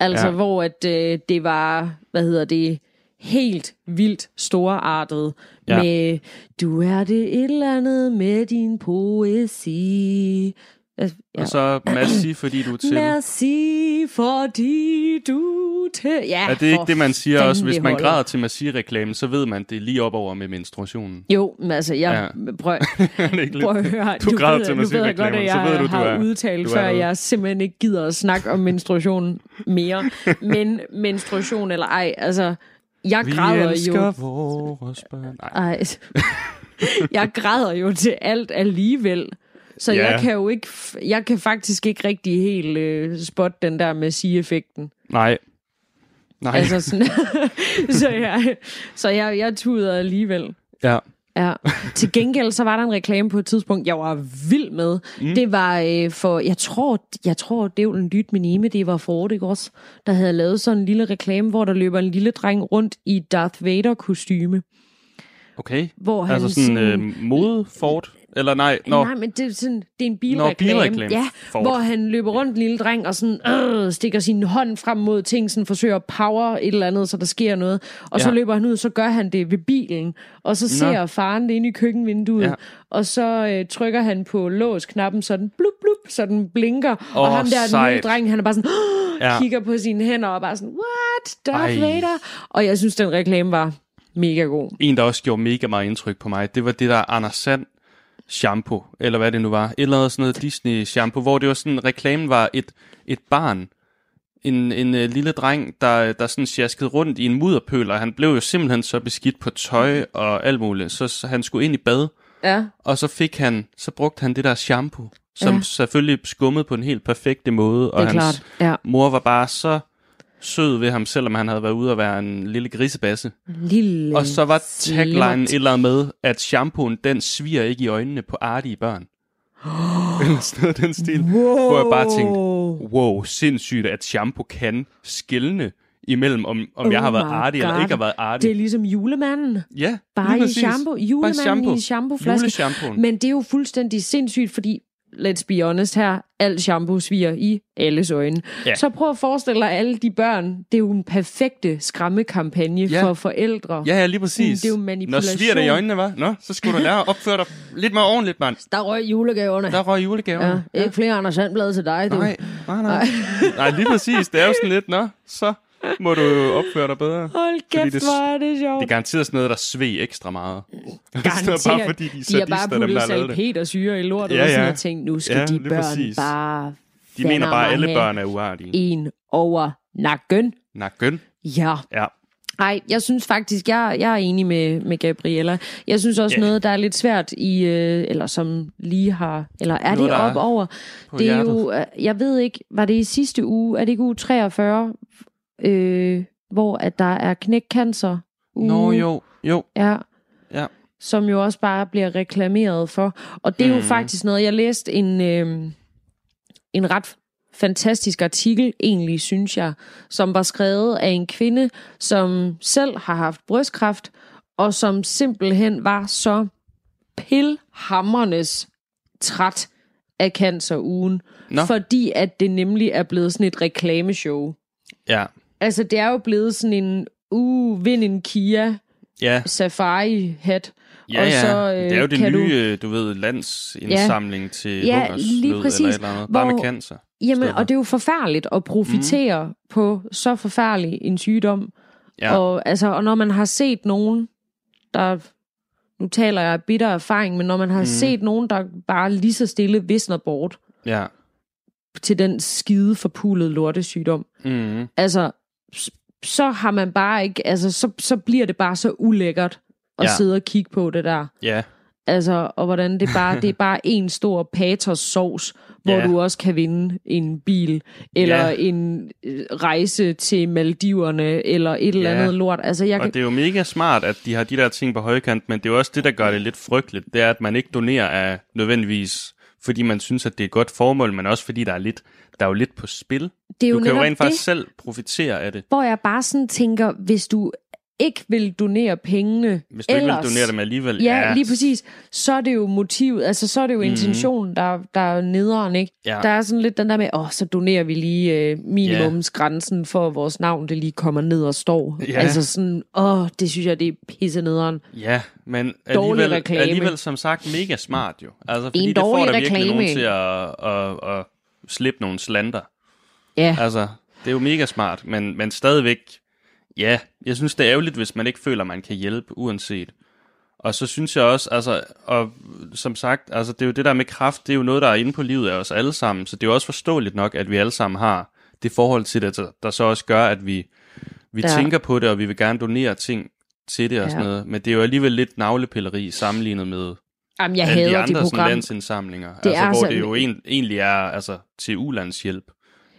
Speaker 2: Altså,
Speaker 3: Ja.
Speaker 2: hvor at, øh, det var, hvad hedder det, helt vildt storartet. Ja. Med, du er det et eller andet med din poesi. Altså, Ja.
Speaker 3: Og så Massi, fordi du er til.
Speaker 2: Merci, fordi du til... Ja,
Speaker 3: Er det ikke det, man siger også? Hvis man
Speaker 2: holder.
Speaker 3: græder til Massi-reklamen, så ved man, det lige op over med menstruationen.
Speaker 2: Jo, men altså, jeg... Ja. Prøv? <laughs> Prøv at høre,
Speaker 3: Du græder
Speaker 2: ved,
Speaker 3: til
Speaker 2: jeg
Speaker 3: så ved du, du
Speaker 2: har
Speaker 3: er-
Speaker 2: udtalt
Speaker 3: du er
Speaker 2: før,
Speaker 3: noget.
Speaker 2: jeg simpelthen ikke gider at snakke om menstruation mere. Men menstruation eller ej, altså, jeg
Speaker 3: Vi
Speaker 2: græder
Speaker 3: elsker
Speaker 2: jo...
Speaker 3: vores børn. Nej.
Speaker 2: Ej, <laughs> jeg græder jo til alt alligevel. Så
Speaker 3: Ja.
Speaker 2: jeg kan jo ikke, jeg kan faktisk ikke rigtig helt øh, spotte den der med effekten
Speaker 3: Nej. Nej.
Speaker 2: Altså sådan, <laughs> så jeg, så jeg, jeg tuder alligevel.
Speaker 3: ja.
Speaker 2: Ja. Til gengæld så var der en reklame på et tidspunkt, jeg var vild med. Mm. Det var øh, for, jeg tror, jeg tror det var en dyt minime, det var Ford, ikke også? Der havde lavet sådan en lille reklame, hvor der løber en lille dreng rundt i Darth Vader kostyme.
Speaker 3: Okay.
Speaker 2: Hvor han
Speaker 3: Altså sådan øh, mode Ford? Eller nej, nå.
Speaker 2: Nej, men det er, sådan, det er en bilreklame.
Speaker 3: bilreklame.
Speaker 2: Ja,
Speaker 3: Ford.
Speaker 2: hvor han løber rundt, en lille dreng, og sådan, øh, stikker sin hånd frem mod ting, sådan forsøger at power et eller andet, så der sker noget. Og så
Speaker 3: Ja.
Speaker 2: løber han ud, så gør han det ved bilen. Og så ser faren det inde i køkkenvinduet.
Speaker 3: Ja.
Speaker 2: Og så øh, trykker han på låsknappen, så den blup, blup, så den blinker. og
Speaker 3: Åh,
Speaker 2: ham der, den
Speaker 3: sejt.
Speaker 2: lille dreng, han er bare sådan,
Speaker 3: Ja.
Speaker 2: ja. kigger på sine hænder og bare sådan, what? Darth
Speaker 3: Ej.
Speaker 2: Vader? Og jeg synes, den reklame var mega god.
Speaker 3: En, der også gjorde mega meget indtryk på mig, det var det der Anders Sand shampoo, eller hvad det nu var. Et eller andet sådan noget Disney shampoo, hvor det var sådan, reklamen var et, et barn, en, en uh, lille dreng, der, der sådan sjaskede rundt i en mudderpøl, og han blev jo simpelthen så beskidt på tøj og alt muligt, så, så han skulle ind i bad,
Speaker 2: Ja.
Speaker 3: og så fik han, så brugte han det der shampoo, som
Speaker 2: Ja.
Speaker 3: selvfølgelig skummede på en helt perfekte måde, og hans
Speaker 2: klart. Ja.
Speaker 3: mor var bare så sød ved ham, selvom han havde været ude og være en lille grisebasse.
Speaker 2: Lille
Speaker 3: Og så var tagline et eller med, at shampooen, den sviger ikke i øjnene på artige børn. <gasps> Eller sådan noget den stil.
Speaker 2: Wow.
Speaker 3: Hvor jeg bare tænkte, wow, sindssygt, at shampoo kan skille imellem, om, om
Speaker 2: Oh
Speaker 3: jeg har været
Speaker 2: my
Speaker 3: artig eller
Speaker 2: God.
Speaker 3: ikke har været artig.
Speaker 2: Det er ligesom julemanden.
Speaker 3: ja,
Speaker 2: Bare i
Speaker 3: præcis.
Speaker 2: shampoo. Julemanden
Speaker 3: shampoo.
Speaker 2: i en shampooflaske. Men det er jo fuldstændig sindssygt, fordi, let's be honest her, alt shampoo sviger i alles øjne.
Speaker 3: Ja.
Speaker 2: Så prøv at forestille dig alle de børn. Det er jo en perfekte skræmmekampagne
Speaker 3: Ja.
Speaker 2: for forældre.
Speaker 3: Ja, ja, lige præcis.
Speaker 2: Mm, det er jo
Speaker 3: Når
Speaker 2: manipulation.
Speaker 3: sviger det i øjnene, var? Nå, så skulle du lære at opføre dig lidt mere ordentligt, mand.
Speaker 2: Der røg julegaverne.
Speaker 3: Der røg julegaven.
Speaker 2: Ja, ikke flere Anders Sandblad til dig, du.
Speaker 3: Nej, nej, nej. Nej, lige præcis. Det er jo sådan lidt, nå, så må du opføre dig bedre.
Speaker 2: Hold kæft,
Speaker 3: det-
Speaker 2: hvor er det sjovt.
Speaker 3: Det er garanteret sådan noget, der sved ekstra meget. <laughs>
Speaker 2: Garanteret.
Speaker 3: bare fordi de
Speaker 2: de har bare puttet salpetersyre i lortet
Speaker 3: Ja,
Speaker 2: og sådan
Speaker 3: ja.
Speaker 2: noget ting. Nu skal
Speaker 3: Ja,
Speaker 2: de børn
Speaker 3: præcis.
Speaker 2: bare
Speaker 3: De mener bare, at alle børn er uartige.
Speaker 2: en over nakken.
Speaker 3: Nakken.
Speaker 2: Ja.
Speaker 3: Ja.
Speaker 2: Nej, jeg synes faktisk, jeg, jeg er enig med, med Gabriella. Jeg synes også
Speaker 3: Ja.
Speaker 2: noget, der er lidt svært i, øh, eller som lige har, eller er
Speaker 3: Noget,
Speaker 2: det
Speaker 3: der er
Speaker 2: op over? Det er
Speaker 3: hjertet.
Speaker 2: jo, øh, jeg ved ikke, var det i sidste uge, er det ikke uge 43, øh, hvor at der er knækcancer? uge?
Speaker 3: Nå, jo, jo.
Speaker 2: Ja.
Speaker 3: Ja.
Speaker 2: Som jo også bare bliver reklameret for. Og det er jo
Speaker 3: Mhm.
Speaker 2: faktisk noget, jeg læste en, øh, en ret fantastisk artikel, egentlig synes jeg, som var skrevet af en kvinde, som selv har haft brystkræft, og som simpelthen var så pilhammernes træt af cancerugen,
Speaker 3: Nå.
Speaker 2: fordi at det nemlig er blevet sådan et reklameshow.
Speaker 3: Ja.
Speaker 2: Altså, det er jo blevet sådan en, uh, vind en Kia
Speaker 3: Ja,
Speaker 2: safari-hat.
Speaker 3: ja,
Speaker 2: og
Speaker 3: ja.
Speaker 2: så, øh,
Speaker 3: det er jo det nye, øh, du ved, landsindsamling til
Speaker 2: Ja, lige
Speaker 3: eller
Speaker 2: præcis.
Speaker 3: et eller andet. Bare med
Speaker 2: Hvor-
Speaker 3: cancer.
Speaker 2: Jamen,
Speaker 3: stedet
Speaker 2: og det er jo forfærdeligt at profitere mm. på så forfærdelig en sygdom.
Speaker 3: Ja.
Speaker 2: Og, altså, og når man har set nogen, der... Nu taler jeg af bitter erfaring, men når man har mm. set nogen, der bare lige så stille visner bort
Speaker 3: Ja.
Speaker 2: til den skide forpulede lortesygdom,
Speaker 3: Mm.
Speaker 2: altså, så har man bare ikke... Altså, så, så bliver det bare så ulækkert at
Speaker 3: Ja.
Speaker 2: sidde og kigge på det der.
Speaker 3: Ja.
Speaker 2: Altså, og hvordan det bare, det er bare en stor patos sovs, hvor
Speaker 3: Ja.
Speaker 2: du også kan vinde en bil, eller
Speaker 3: Ja.
Speaker 2: en øh, rejse til Maldiverne, eller et eller
Speaker 3: Ja.
Speaker 2: andet lort. Altså, jeg
Speaker 3: Og
Speaker 2: kan,
Speaker 3: det er jo mega smart, at de har de der ting på højkant, men det er jo også det, der gør det lidt frygteligt. Det er, at man ikke donerer af nødvendigvis, fordi man synes, at det er et godt formål, men også fordi der er lidt, der er jo lidt på spil.
Speaker 2: det er jo
Speaker 3: Du kan jo rent faktisk
Speaker 2: det,
Speaker 3: selv profitere af det.
Speaker 2: hvor jeg bare sådan tænker, hvis du ikke vil donere pengene
Speaker 3: Hvis du ikke
Speaker 2: ellers,
Speaker 3: vil donere dem alligevel.
Speaker 2: Ja, lige præcis. Så er det jo motivet, altså så er det jo intentionen, der, der er nederen, ikke?
Speaker 3: Ja.
Speaker 2: Der er sådan lidt den der med, åh, så donerer vi lige øh, minimumsgrænsen for at vores navn, det lige kommer ned og står.
Speaker 3: Ja.
Speaker 2: Altså sådan, åh, det synes jeg, det er pisse nederen.
Speaker 3: Ja, men alligevel, alligevel som sagt mega smart jo. Altså, fordi
Speaker 2: En
Speaker 3: det får der virkelig
Speaker 2: reklame.
Speaker 3: nogen til at, at, at slippe nogle slander.
Speaker 2: Ja,
Speaker 3: Altså, det er jo mega smart, men, men stadigvæk, ja, jeg synes, det er ærgerligt, hvis man ikke føler, man kan hjælpe, uanset. Og så synes jeg også, altså, og som sagt, altså, det er jo det der med kraft, det er jo noget, der er inde på livet af os alle sammen, så det er jo også forståeligt nok, at vi alle sammen har det forhold til det, der, så også gør, at vi, vi
Speaker 2: Ja.
Speaker 3: tænker på det, og vi vil gerne donere ting til det og sådan
Speaker 2: Ja.
Speaker 3: noget, men det er jo alligevel lidt navlepilleri sammenlignet med
Speaker 2: Jamen, jeg
Speaker 3: alle de
Speaker 2: hader
Speaker 3: andre
Speaker 2: det
Speaker 3: sådan,
Speaker 2: program.
Speaker 3: landsindsamlinger,
Speaker 2: Det
Speaker 3: altså, hvor
Speaker 2: så-
Speaker 3: det jo en, egentlig er altså, til ulandshjælp,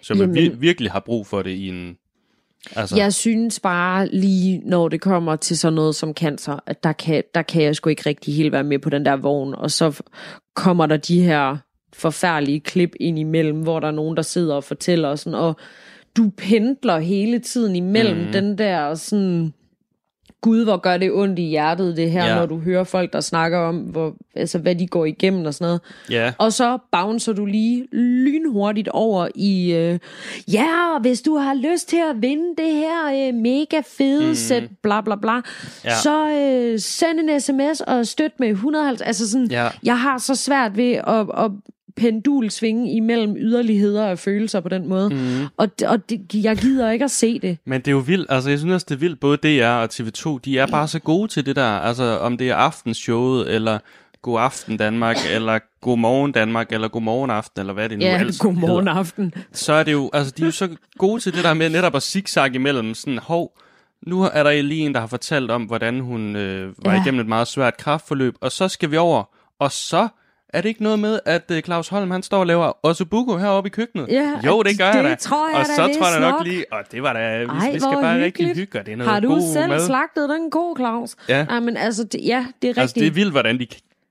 Speaker 3: som man
Speaker 2: Jamen-
Speaker 3: vir- virkelig har brug for det i en... Altså,
Speaker 2: Jeg synes bare lige, når det kommer til sådan noget som cancer, at der kan, der kan jeg sgu ikke rigtig helt være med på den der vogn. Og så kommer der de her forfærdelige klip ind imellem, hvor der er nogen, der sidder og fortæller sådan, og du pendler hele tiden imellem mm. den der sådan, gud, hvor gør det ondt i hjertet det her,
Speaker 3: Ja.
Speaker 2: når du hører folk, der snakker om, hvor, altså, hvad de går igennem og sådan noget.
Speaker 3: ja,
Speaker 2: Og så bouncer du lige lynhurtigt over i, øh, ja, hvis du har lyst til at vinde det her øh, mega fede mm. sæt, bla bla bla,
Speaker 3: ja.
Speaker 2: så øh, send en sms og støt med 150. Altså sådan,
Speaker 3: Ja.
Speaker 2: jeg har så svært ved at, at pendul svinge imellem yderligheder af følelser på den måde. Mm. Og, og det, jeg gider ikke at se det.
Speaker 3: men det er jo vildt, altså jeg synes også, det er vildt, både DR og TV2, de er bare så gode til det der, altså om det er aftenshowet, eller God Aften Danmark, eller God Morgen Danmark, eller God Morgen Aften, eller hvad det nu
Speaker 2: Ja,
Speaker 3: ellers
Speaker 2: godmorgen
Speaker 3: hedder.
Speaker 2: aften.
Speaker 3: så er det jo, altså de er jo så gode til det der med netop at zigzag imellem sådan, hov, nu er der lige en, der har fortalt om, hvordan hun øh, var
Speaker 2: Ja.
Speaker 3: igennem et meget svært kraftforløb, og så skal vi over, og så er det ikke noget med, at uh, Claus Holm, han står og laver ossobuco heroppe i køkkenet?
Speaker 2: Ja,
Speaker 3: jo, det gør
Speaker 2: det
Speaker 3: jeg da.
Speaker 2: tror jeg
Speaker 3: og
Speaker 2: da,
Speaker 3: så
Speaker 2: er
Speaker 3: tror jeg nok lige, og det var da, vi,
Speaker 2: Ej,
Speaker 3: vi skal bare rigtig
Speaker 2: hyggeligt.
Speaker 3: hygge, og det er noget
Speaker 2: Har du
Speaker 3: god
Speaker 2: selv
Speaker 3: mad.
Speaker 2: slagtet den god, Claus?
Speaker 3: Ja.
Speaker 2: Ej, men altså, det, ja, det er rigtigt.
Speaker 3: Altså, det er vildt, hvordan de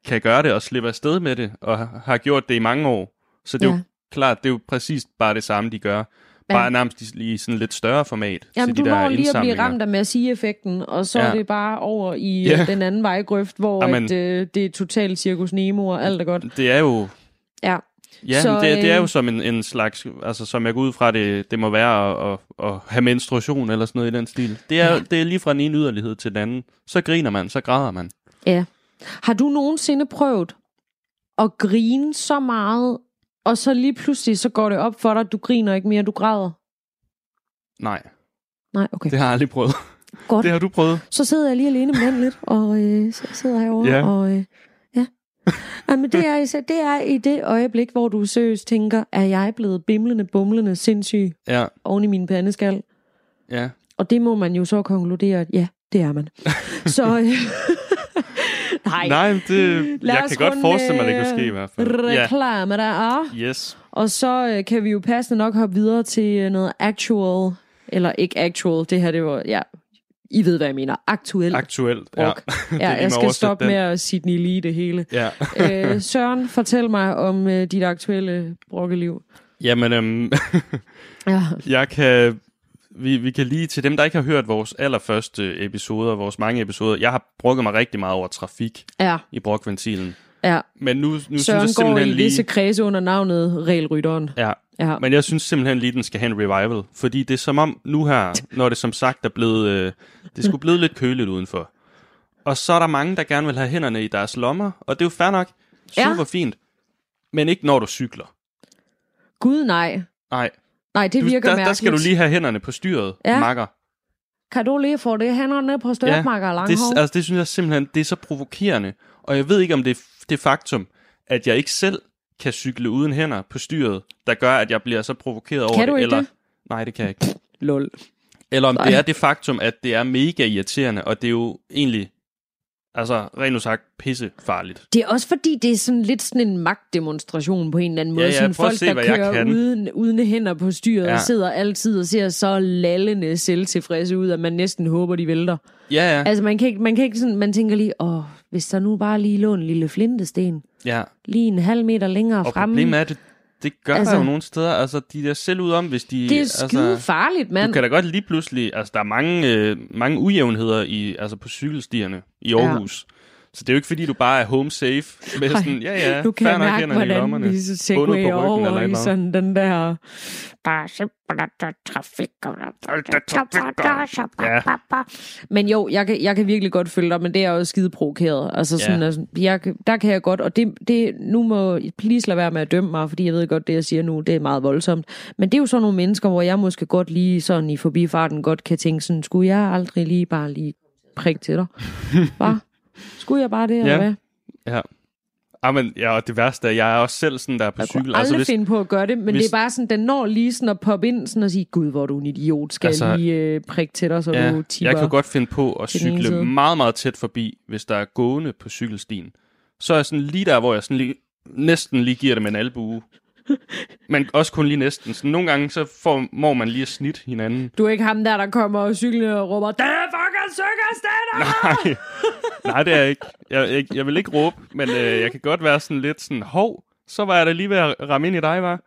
Speaker 3: kan gøre det og slippe afsted med det, og har gjort det i mange år. Så det er
Speaker 2: Ja.
Speaker 3: jo klart, det er jo præcis bare det samme, de gør. Bare nærmest i, i sådan lidt større format
Speaker 2: Jamen,
Speaker 3: til
Speaker 2: du
Speaker 3: de der
Speaker 2: når lige at blive ramt af Massey-effekten, og så
Speaker 3: Ja.
Speaker 2: er det bare over i
Speaker 3: Ja.
Speaker 2: ja. den anden vejgrøft, hvor
Speaker 3: Jamen.
Speaker 2: at, øh, det er totalt cirkus Nemo, og alt er godt.
Speaker 3: Det er jo,
Speaker 2: Ja.
Speaker 3: ja,
Speaker 2: Så,
Speaker 3: det, det er
Speaker 2: øh,
Speaker 3: jo som en, en slags, altså som jeg går ud fra, det, det må være at, at, at have menstruation eller sådan noget i den stil. Det er,
Speaker 2: ja.
Speaker 3: det er lige fra den ene yderlighed til den anden. Så griner man, så græder man.
Speaker 2: ja. Har du nogensinde prøvet at grine så meget, og så lige pludselig så går det op for dig, at du griner ikke mere, du græder?
Speaker 3: Nej,
Speaker 2: Nej, okay.
Speaker 3: det har jeg aldrig prøvet.
Speaker 2: Godt.
Speaker 3: Det har du prøvet.
Speaker 2: Så sidder jeg lige alene med den lidt, og øh, så sidder jeg herovre,
Speaker 3: Ja.
Speaker 2: og øh, ja. Jamen, det er, det er i det øjeblik, hvor du seriøst tænker, er jeg blevet bimlende, bumlende, sindssyg
Speaker 3: Ja,
Speaker 2: oven i min pandeskal?
Speaker 3: ja.
Speaker 2: Og det må man jo så konkludere, at ja, det er man. <laughs> så øh, nej.
Speaker 3: Nej, det,
Speaker 2: Lad
Speaker 3: jeg kan godt forestille mig, det kan ske i hvert fald. Ja,
Speaker 2: Reklame der er.
Speaker 3: yes.
Speaker 2: Og så øh, kan vi jo passende nok hoppe videre til øh, noget actual, eller ikke actual, det her det var, ja, I ved, hvad jeg mener, aktuelt.
Speaker 3: Aktuelt. Ja. <laughs>
Speaker 2: Ja,
Speaker 3: lige
Speaker 2: jeg skal stoppe
Speaker 3: den.
Speaker 2: med at Sydney Lee det hele.
Speaker 3: Ja. <laughs>
Speaker 2: øh, Søren, fortæl mig om øh, dit aktuelle brokkeliv.
Speaker 3: Jamen, øhm, <laughs>
Speaker 2: Ja.
Speaker 3: jeg kan... Vi, vi kan lige til dem, der ikke har hørt vores allerførste episoder, vores mange episoder. Jeg har brokket mig rigtig meget over trafik
Speaker 2: Ja,
Speaker 3: i brokventilen.
Speaker 2: ja.
Speaker 3: Men nu, nu synes
Speaker 2: Søren
Speaker 3: jeg
Speaker 2: går
Speaker 3: simpelthen
Speaker 2: i
Speaker 3: lige...
Speaker 2: visse kredse under navnet Regelrytteren.
Speaker 3: Ja,
Speaker 2: Ja.
Speaker 3: men jeg synes simpelthen lige, den skal have en revival. Fordi det er som om nu her, når det som sagt er blevet... Øh, det sgu blevet lidt køligt udenfor. Og så er der mange, der gerne vil have hænderne i deres lommer. Og det er jo fair nok.
Speaker 2: Ja.
Speaker 3: Super fint. Men ikke når du cykler.
Speaker 2: Gud nej.
Speaker 3: Nej,
Speaker 2: Nej, det
Speaker 3: du,
Speaker 2: virker
Speaker 3: der,
Speaker 2: mærkeligt.
Speaker 3: der skal du lige have hænderne på styret,
Speaker 2: Ja.
Speaker 3: ja. makker.
Speaker 2: Kan du lige få det hænderne på størtmarker og
Speaker 3: det,
Speaker 2: langhår?
Speaker 3: altså, det synes jeg simpelthen, det er så provokerende. Og jeg ved ikke, om det er det faktum, at jeg ikke selv kan cykle uden hænder på styret, der gør, at jeg bliver så provokeret over
Speaker 2: Kan
Speaker 3: det.
Speaker 2: du ikke
Speaker 3: eller,
Speaker 2: det?
Speaker 3: Nej, det kan jeg ikke.
Speaker 2: Lol.
Speaker 3: Eller om
Speaker 2: Nej.
Speaker 3: det er det faktum, at det er mega irriterende, og det er jo egentlig, altså rent sagt, pissefarligt.
Speaker 2: Det er også fordi, det er sådan lidt sådan en magtdemonstration på en eller anden måde.
Speaker 3: Ja, ja,
Speaker 2: sådan folk,
Speaker 3: se,
Speaker 2: der kører uden, uden hænder på styret, ja. Sidder altid og ser så lallende selvtilfredse ud, at man næsten håber, de vælter.
Speaker 3: Ja, ja,
Speaker 2: Altså, man kan ikke, man kan ikke sådan, man tænker lige, åh, hvis der nu bare lige lå en lille flintesten,
Speaker 3: ja.
Speaker 2: lige en halv meter længere
Speaker 3: Og
Speaker 2: fremme.
Speaker 3: problemet er, at det, det gør
Speaker 2: Altså-
Speaker 3: der jo nogle steder. Altså, de der selv ud om, hvis de...
Speaker 2: det er
Speaker 3: altså,
Speaker 2: skide farligt, mand.
Speaker 3: Du kan da godt lige pludselig... Altså, der er mange, øh, mange ujævnheder i, altså på cykelstierne i Aarhus. Ja. Så det er jo ikke, fordi du bare er home safe med
Speaker 2: Ej,
Speaker 3: sådan, ja, ja,
Speaker 2: nu kan
Speaker 3: fair
Speaker 2: jeg
Speaker 3: nok
Speaker 2: mærke, hvordan vi
Speaker 3: ryggen eller
Speaker 2: over i
Speaker 3: eller
Speaker 2: sådan den der... Er simpelthen der er trafik. Men jo, jeg kan, jeg kan virkelig godt følge dig, men det er også skide provokeret. Altså sådan,
Speaker 3: Ja.
Speaker 2: altså, jeg, der kan jeg godt, og det, det, nu må please lade være med at dømme mig, fordi jeg ved godt, det jeg siger nu, det er meget voldsomt. Men det er jo sådan nogle mennesker, hvor jeg måske godt lige sådan i forbifarten godt kan tænke sådan, skulle jeg aldrig lige bare lige prikke til dig? <laughs> Bare? Skulle jeg bare det, eller
Speaker 3: Ja.
Speaker 2: hvad?
Speaker 3: Ja. Ah, men, ja, og det værste er, jeg er også selv sådan der på
Speaker 2: Jeg kunne
Speaker 3: cykel.
Speaker 2: aldrig
Speaker 3: Altså, hvis,
Speaker 2: finde på at gøre det, men hvis... det er bare sådan, den når lige sådan at poppe ind sådan og sige, gud, hvor er du en idiot, skal altså, jeg lige øh, prikke til dig, så
Speaker 3: ja,
Speaker 2: du tipper.
Speaker 3: jeg kan godt finde på at cykle meget, meget tæt forbi, hvis der er gående på cykelstien. Så er jeg sådan lige der, hvor jeg sådan lige, næsten lige giver dem en albue. <laughs> Men også kun lige næsten. Så nogle gange, så får, må man lige at snit hinanden.
Speaker 2: Du er ikke ham der, der kommer og cykler og råber, det er fucking cykelstænder!
Speaker 3: Nej, nej det er jeg ikke. Jeg, jeg, jeg vil ikke råbe, men øh, jeg kan godt være sådan lidt sådan, hov, så var jeg da lige ved at ramme ind i dig, var.